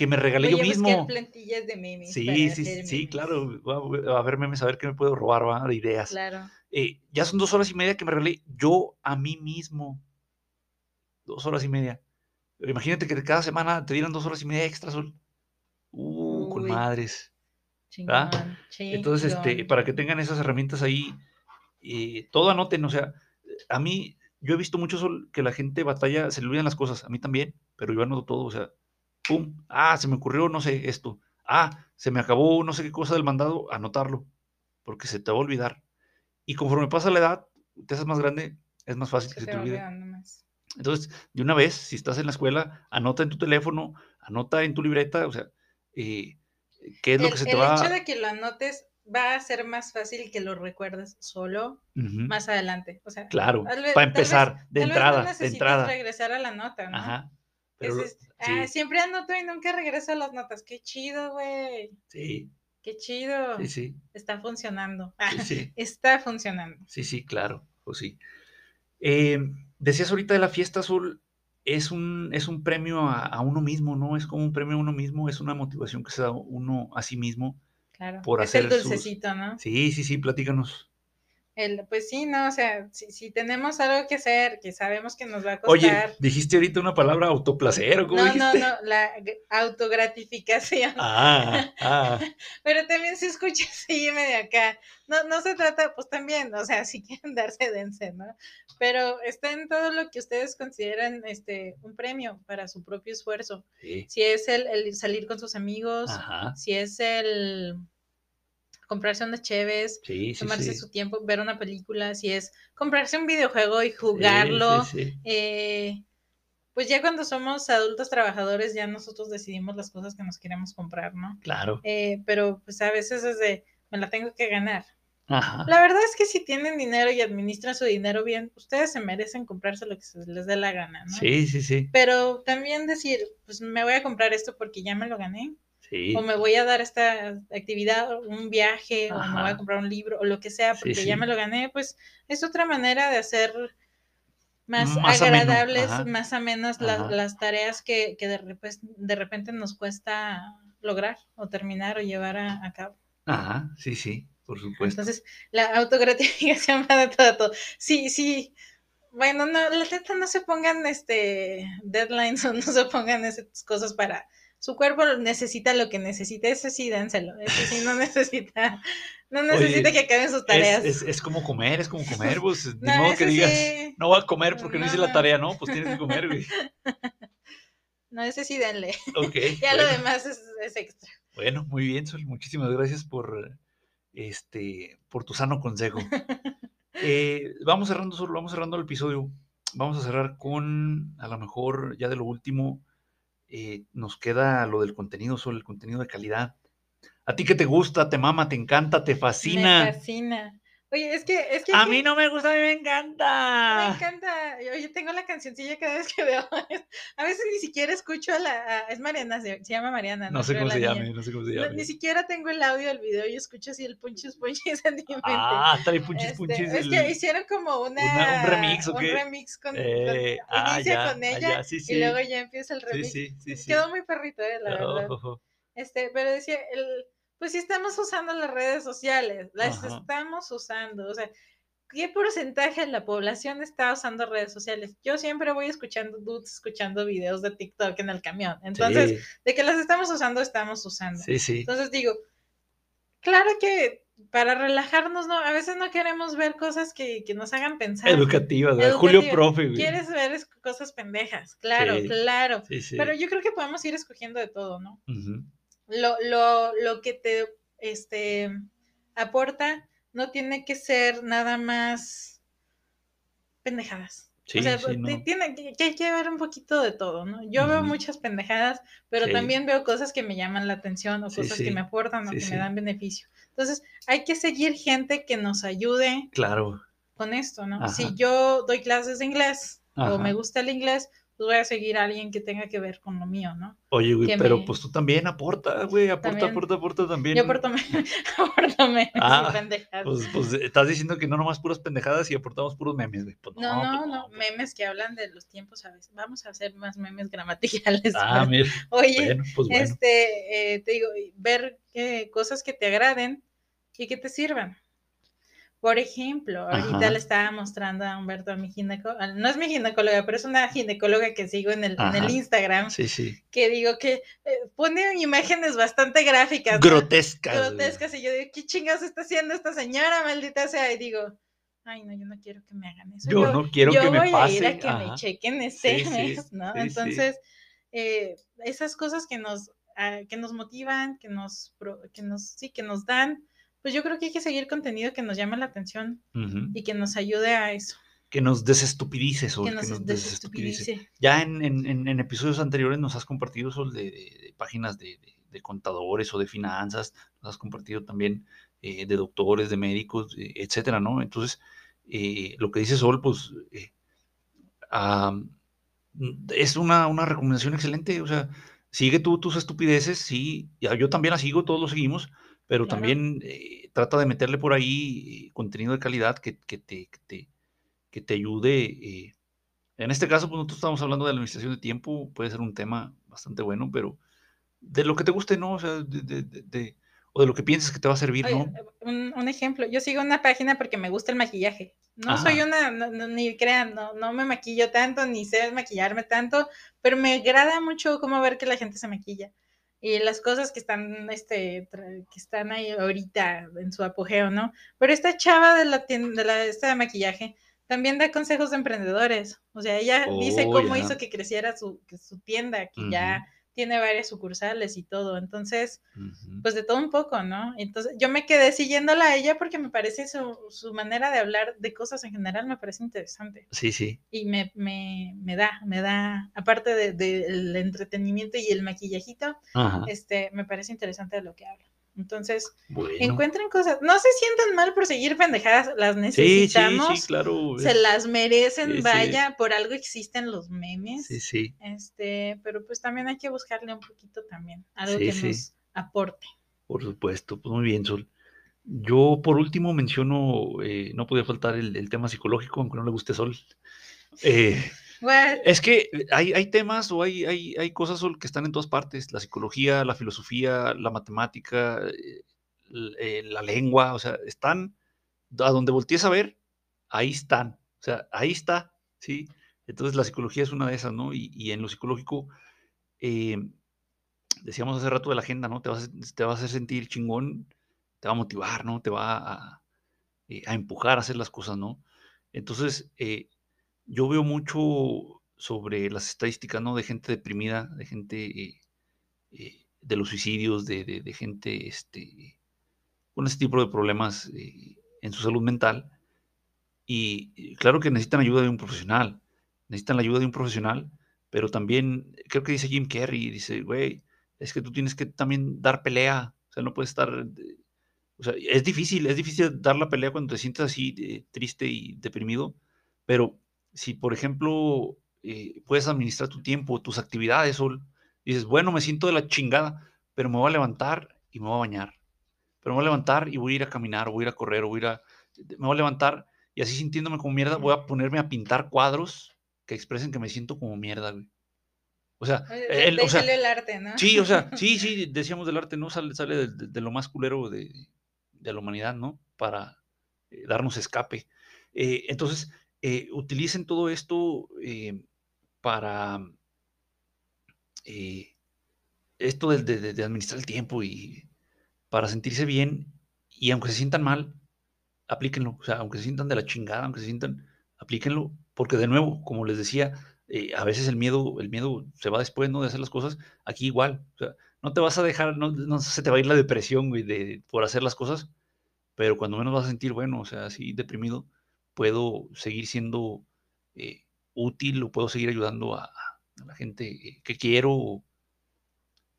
que me regalé yo mismo. plantillas de memes. Sí, sí, sí, claro. A ver memes, a ver qué me puedo robar, ¿va? De ideas. Claro. Eh, ya son dos horas y media que me regalé yo a mí mismo. Dos horas y media. Imagínate que cada semana te dieran dos horas y media extra, Sol. Uh, con madres. Chingón, Entonces, este, para que tengan esas herramientas ahí, eh, todo anoten, o sea, a mí, yo he visto mucho Sol que la gente batalla, se le olvidan las cosas, a mí también, pero yo anoto todo, o sea, pum, ah, se me ocurrió, no sé, esto, ah, se me acabó no sé qué cosa del mandado, anotarlo, porque se te va a olvidar. Y conforme pasa la edad, te haces más grande, es más fácil que se, te, olvide. Entonces, de una vez, si estás en la escuela, anota en tu teléfono, anota en tu libreta, o sea, eh, ¿qué es lo El, que se te el va hecho de que lo anotes va a ser más fácil que lo recuerdes solo más adelante. O sea, Claro, vez- para vez- empezar, de no entrada, de entrada. regresar a la nota, ¿no? Ajá. Pero, Ese es- sí, ah, siempre anoto y nunca regreso a las notas. Qué chido, güey. sí, Qué chido. sí, sí, Está funcionando. sí, Está funcionando. sí, sí, claro, pues sí. Eh, decías ahorita de la fiesta azul, es un, es un premio a, a uno mismo, ¿no? Es como un premio a uno mismo, es una motivación que se da uno a sí mismo. Claro. Por es el hacer sus- dulcecito, ¿no? Sí, sí, sí, platícanos. El, pues sí, no, o sea, si, si tenemos algo que hacer, que sabemos que nos va a Oye, costar. dijiste ahorita una palabra autoplacer, ¿o ¿cómo no, no, dijiste? no, la g- autogratificación. Ah, ah, Pero también se escucha así medio acá. No, no se trata, pues también, o sea, si quieren darse, dense, ¿no? Pero está en todo lo que ustedes consideran este, un premio para su propio esfuerzo. sí, Si es el, el salir con sus amigos, ajá, si es el comprarse unas cheves, sí, sí, tomarse sí. su tiempo, ver una película, si es comprarse un videojuego y jugarlo. eh, pues ya cuando somos adultos trabajadores, ya nosotros decidimos las cosas que nos queremos comprar, ¿no? Claro, Eh, pero pues a veces es de, me la tengo que ganar. ajá, La verdad es que si tienen dinero y administran su dinero bien, ustedes se merecen comprarse lo que se les dé la gana, ¿no? sí, sí, sí, Pero también decir, pues me voy a comprar esto porque ya me lo gané, sí, o me voy a dar esta actividad, un viaje, o me voy a comprar un libro, o lo que sea, porque sí. ya me lo gané, pues es otra manera de hacer más, agradables, más amenas la- Ajá. las tareas que, que de, repente, de repente nos cuesta lograr o terminar o llevar a, a cabo. ajá, sí, sí, por supuesto. Entonces, la autogratificación va de todo a todo. Sí, sí. Bueno, no, la neta no se pongan este deadlines o no se pongan esas cosas para su cuerpo necesita lo que necesita, ese sí dénselo, ese sí no necesita, no necesita Oye, que acaben sus tareas. es, es como comer, es como comer, pues, ni No, modo que digas, sí. no voy a comer porque no, No, hice la tarea, ¿no? Pues tienes que comer, güey. No, ese sí denle. Ok, Ya lo demás es, es extra. bueno, muy bien, Sol, muchísimas gracias por, este, por tu sano consejo. Eh, vamos cerrando, Sol, vamos cerrando el episodio. Vamos a cerrar con, a lo mejor, ya de lo último, eh, nos queda lo del contenido, Sol, el contenido de calidad. ¿A ti qué te gusta, te mama, te encanta, te fascina? Me fascina. Oye, es que, es que A mí no me gusta, a mí me Me encanta. encanta. Yo, tengo la cancioncilla cada vez que veo. A veces ni siquiera escucho a la. a- es Mariana, se, se llama Mariana. No sé Creo cómo se la llame, no sé cómo se No, llame. ni siquiera tengo el audio del video y escucho así el punches punches en mi mente. Ah, trae punchis, Este, punchis. es el- que hicieron como una, una- un remix, ¿o un remix con, con- eh, ah, inicia ya, con ah, ella ya, sí, sí. y luego ya empieza el remix. sí, sí, sí. Quedó muy perrito, eh, la verdad. Oh, oh, oh. Este, pero decía, el, pues sí estamos usando las redes sociales, las Ajá. estamos usando, o sea, ¿qué porcentaje de la población está usando redes sociales? Yo siempre voy escuchando dudes, escuchando videos de TikTok en el camión, entonces, de que las estamos usando, estamos usando. sí, sí, sí. Entonces digo, claro que para relajarnos, no, a veces no queremos ver cosas que, que nos hagan pensar. Educativa, ¿verdad? Julio Educativa. Profe, güey. Quieres ver cosas pendejas, claro, Sí. claro. Sí, sí. Pero yo creo que podemos ir escogiendo de todo, ¿no? Ujú. Lo, lo, lo que te este, aporta no tiene que ser nada más pendejadas. Sí, o sea, sí, no. tiene que, que hay que ver un poquito de todo, ¿no? Yo veo muchas pendejadas, pero Sí. también veo cosas que me llaman la atención o cosas que me aportan o que me dan beneficio. Entonces, hay que seguir gente que nos ayude Claro. con esto, ¿no? Ajá. Si yo doy clases de inglés Ajá. o me gusta el inglés, pues voy a seguir a alguien que tenga que ver con lo mío, ¿no? Oye, güey, que pero me- pues tú también aporta, güey, aporta, También. aporta, aporta también. Yo aporto aporto menos Ah, y pendejadas. Pues, pues estás diciendo que no nomás puras pendejadas y aportamos puros memes, güey. Pues, No, no, pues, no, memes que hablan de los tiempos a veces. Vamos a hacer más memes gramaticales. Ah, mira. Oye, Bueno, pues bueno. este, eh, te digo, ver eh, cosas que te agraden y que te sirvan. Por ejemplo, ahorita Ajá. le estaba mostrando a Humberto a mi ginecóloga, no es mi ginecóloga, pero es una ginecóloga que sigo en el, en el. Instagram, Sí, sí. que digo que eh, pone imágenes bastante gráficas. Grotescas. grotescas y yo digo, ¿qué chingados está haciendo esta señora, maldita sea? Y digo, ay, no, yo no quiero que me hagan eso. Yo no quiero yo que me voy pase. a ir a que me chequen Sí, sí, mes, ¿no? sí, sí. Entonces, eh, esas cosas que nos, ah, que nos motivan, que nos, que nos, sí, que nos dan, pues yo creo que hay que seguir contenido que nos llame la atención y que nos ayude a eso. que nos desestupidice, Sol. que nos desestupidice. Ya en, en- en- en episodios anteriores nos has compartido, Sol, de, de- de páginas de, contadores o de finanzas, nos has compartido también eh, de doctores, de médicos, eh, etcétera, ¿no? Entonces, eh, lo que dice Sol, pues, eh, ah, es una, una recomendación excelente, o sea, sigue tú tus estupideces, sí, yo también las sigo, todos lo seguimos, pero Claro. también eh, trata de meterle por ahí eh, contenido de calidad que, que te, que te, que te ayude. eh. En este caso, pues nosotros estamos hablando de la administración de tiempo, puede ser un tema bastante bueno, pero de lo que te guste, ¿no? O sea, de, de- de- de- o de lo que pienses que te va a servir, Oye, ¿no? un, un ejemplo, yo sigo una página porque me gusta el maquillaje. No soy una, no- no- ni crean, no, no me maquillo tanto, ni sé maquillarme tanto, pero me agrada mucho cómo ver que la gente se maquilla. Y las cosas que están, este, que están ahí ahorita en su apogeo, ¿no? Pero esta chava de la tienda, de la, esta de maquillaje, también da consejos de emprendedores. O sea, ella dice Oh, cómo ya. hizo que creciera su, que su tienda, que ya tiene varias sucursales y todo. Entonces, pues de todo un poco, ¿no? Entonces yo me quedé siguiéndola a ella porque me parece su, su manera de hablar de cosas en general me parece interesante Sí, sí. y me, me, me da, me da, aparte del de, del entretenimiento y el maquillajito, Ajá. este, me parece interesante de lo que habla. Entonces, Bueno. encuentren cosas, no se sientan mal por seguir pendejadas, las Sí, sí, necesitamos, sí, claro. se las merecen, vaya, por algo existen los memes. Sí, sí. Este, pero pues también hay que buscarle un poquito también, algo que nos aporte. Por supuesto, pues muy bien, Sol. Yo por último menciono, eh, no podía faltar el, el tema psicológico, aunque no le guste Sol. Eh, Es que hay, hay temas o hay, hay, hay cosas que están en todas partes, la psicología, la filosofía, la matemática, eh, eh, la lengua, o sea, están, a donde voltees a ver, ahí están, o sea, ahí está, ¿sí? Entonces la psicología es una de esas, ¿no? Y, y en lo psicológico, eh, decíamos hace rato de la agenda, ¿no? Te vas, te vas a hacer sentir chingón, te va a motivar, ¿no? Te va a, eh, a empujar a hacer las cosas, ¿no? Entonces, eh, yo veo mucho sobre las estadísticas, ¿no? De gente deprimida, de gente, eh, eh, de los suicidios, de, de- de gente, este, con ese tipo de problemas eh, en su salud mental. Y y claro que necesitan ayuda de un profesional, necesitan la ayuda de un profesional, pero también creo que dice Jim Carrey, dice, güey, es que tú tienes que también dar pelea, o sea, no puedes estar, eh, o sea, es difícil, es difícil dar la pelea cuando te sientes así eh, triste y deprimido, pero si, por ejemplo, eh, puedes administrar tu tiempo, tus actividades, Sol, dices, bueno, me siento de la chingada, pero me voy a levantar y me voy a bañar, pero me voy a levantar y voy a ir a caminar, o voy a ir a correr, o voy a ir a, me voy a levantar y así sintiéndome como mierda, voy a ponerme a pintar cuadros que expresen que me siento como mierda, güey. O sea, o sea, el arte, ¿no? Sí, o sea, sí, sí, decíamos del arte, ¿no? Sale, sale de, de- de lo más culero de, de la humanidad, ¿no? Para eh, darnos escape. Eh, entonces, eh, utilicen todo esto eh, para eh, esto de, administrar el tiempo y para sentirse bien y aunque se sientan mal, aplíquenlo. O sea, aunque se sientan de la chingada, aunque se sientan, aplíquenlo, porque de nuevo, como les decía, a veces el miedo, el miedo se va después, ¿no? De hacer las cosas. Aquí igual, no te vas a dejar, no, no se te va a ir la depresión, güey, de, por hacer las cosas, pero cuando menos vas a sentir, bueno, o sea, así deprimido, puedo seguir siendo eh, útil o puedo seguir ayudando a, a la gente eh, que quiero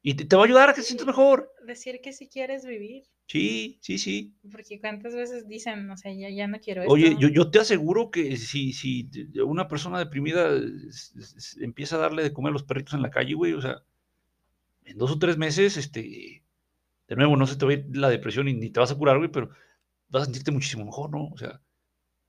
y te, te va a ayudar a que te sientas mejor. Decir que si quieres vivir, Sí, sí, sí. porque cuántas veces dicen, o sea, ya, ya no quiero esto. Oye, yo, yo te aseguro que si, si una persona deprimida empieza a darle de comer a los perritos en la calle, güey, o sea, en dos o tres meses, este, de nuevo, no se te va a ir la depresión y ni te vas a curar, güey, pero vas a sentirte muchísimo mejor, ¿no? O sea,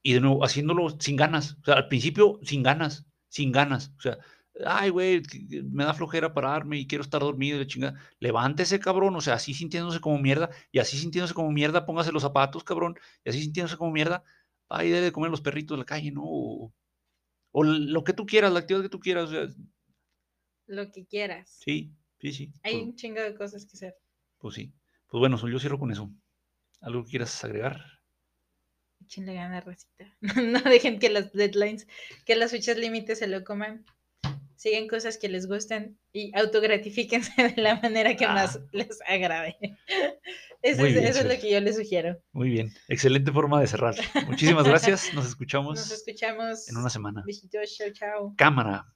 y de nuevo, haciéndolo sin ganas, o sea, al principio sin ganas, sin ganas, o sea, ay, güey, me da flojera pararme y quiero estar dormido y la chingada. Levántese, cabrón, o sea, así sintiéndose como mierda, y así sintiéndose como mierda, póngase los zapatos, cabrón, y así sintiéndose como mierda, ay, debe de comer los perritos de la calle, ¿no? O, o lo que tú quieras, la actividad que tú quieras, o sea, Lo que quieras. sí, sí, sí. Hay Pues, un chingo de cosas que hacer. pues sí. Pues bueno, yo cierro con eso. ¿Algo que quieras agregar? Échenle gana, racita. No dejen que las deadlines, que las fechas límites se lo coman. Sigan cosas que les gusten y autogratifíquense de la manera que Ah. más les agrade. Eso, es, bien, eso es lo que yo les sugiero. Muy bien. Excelente forma de cerrar. Muchísimas gracias. Nos escuchamos Nos escuchamos. en una semana. Besitos, chao, chao. Cámara.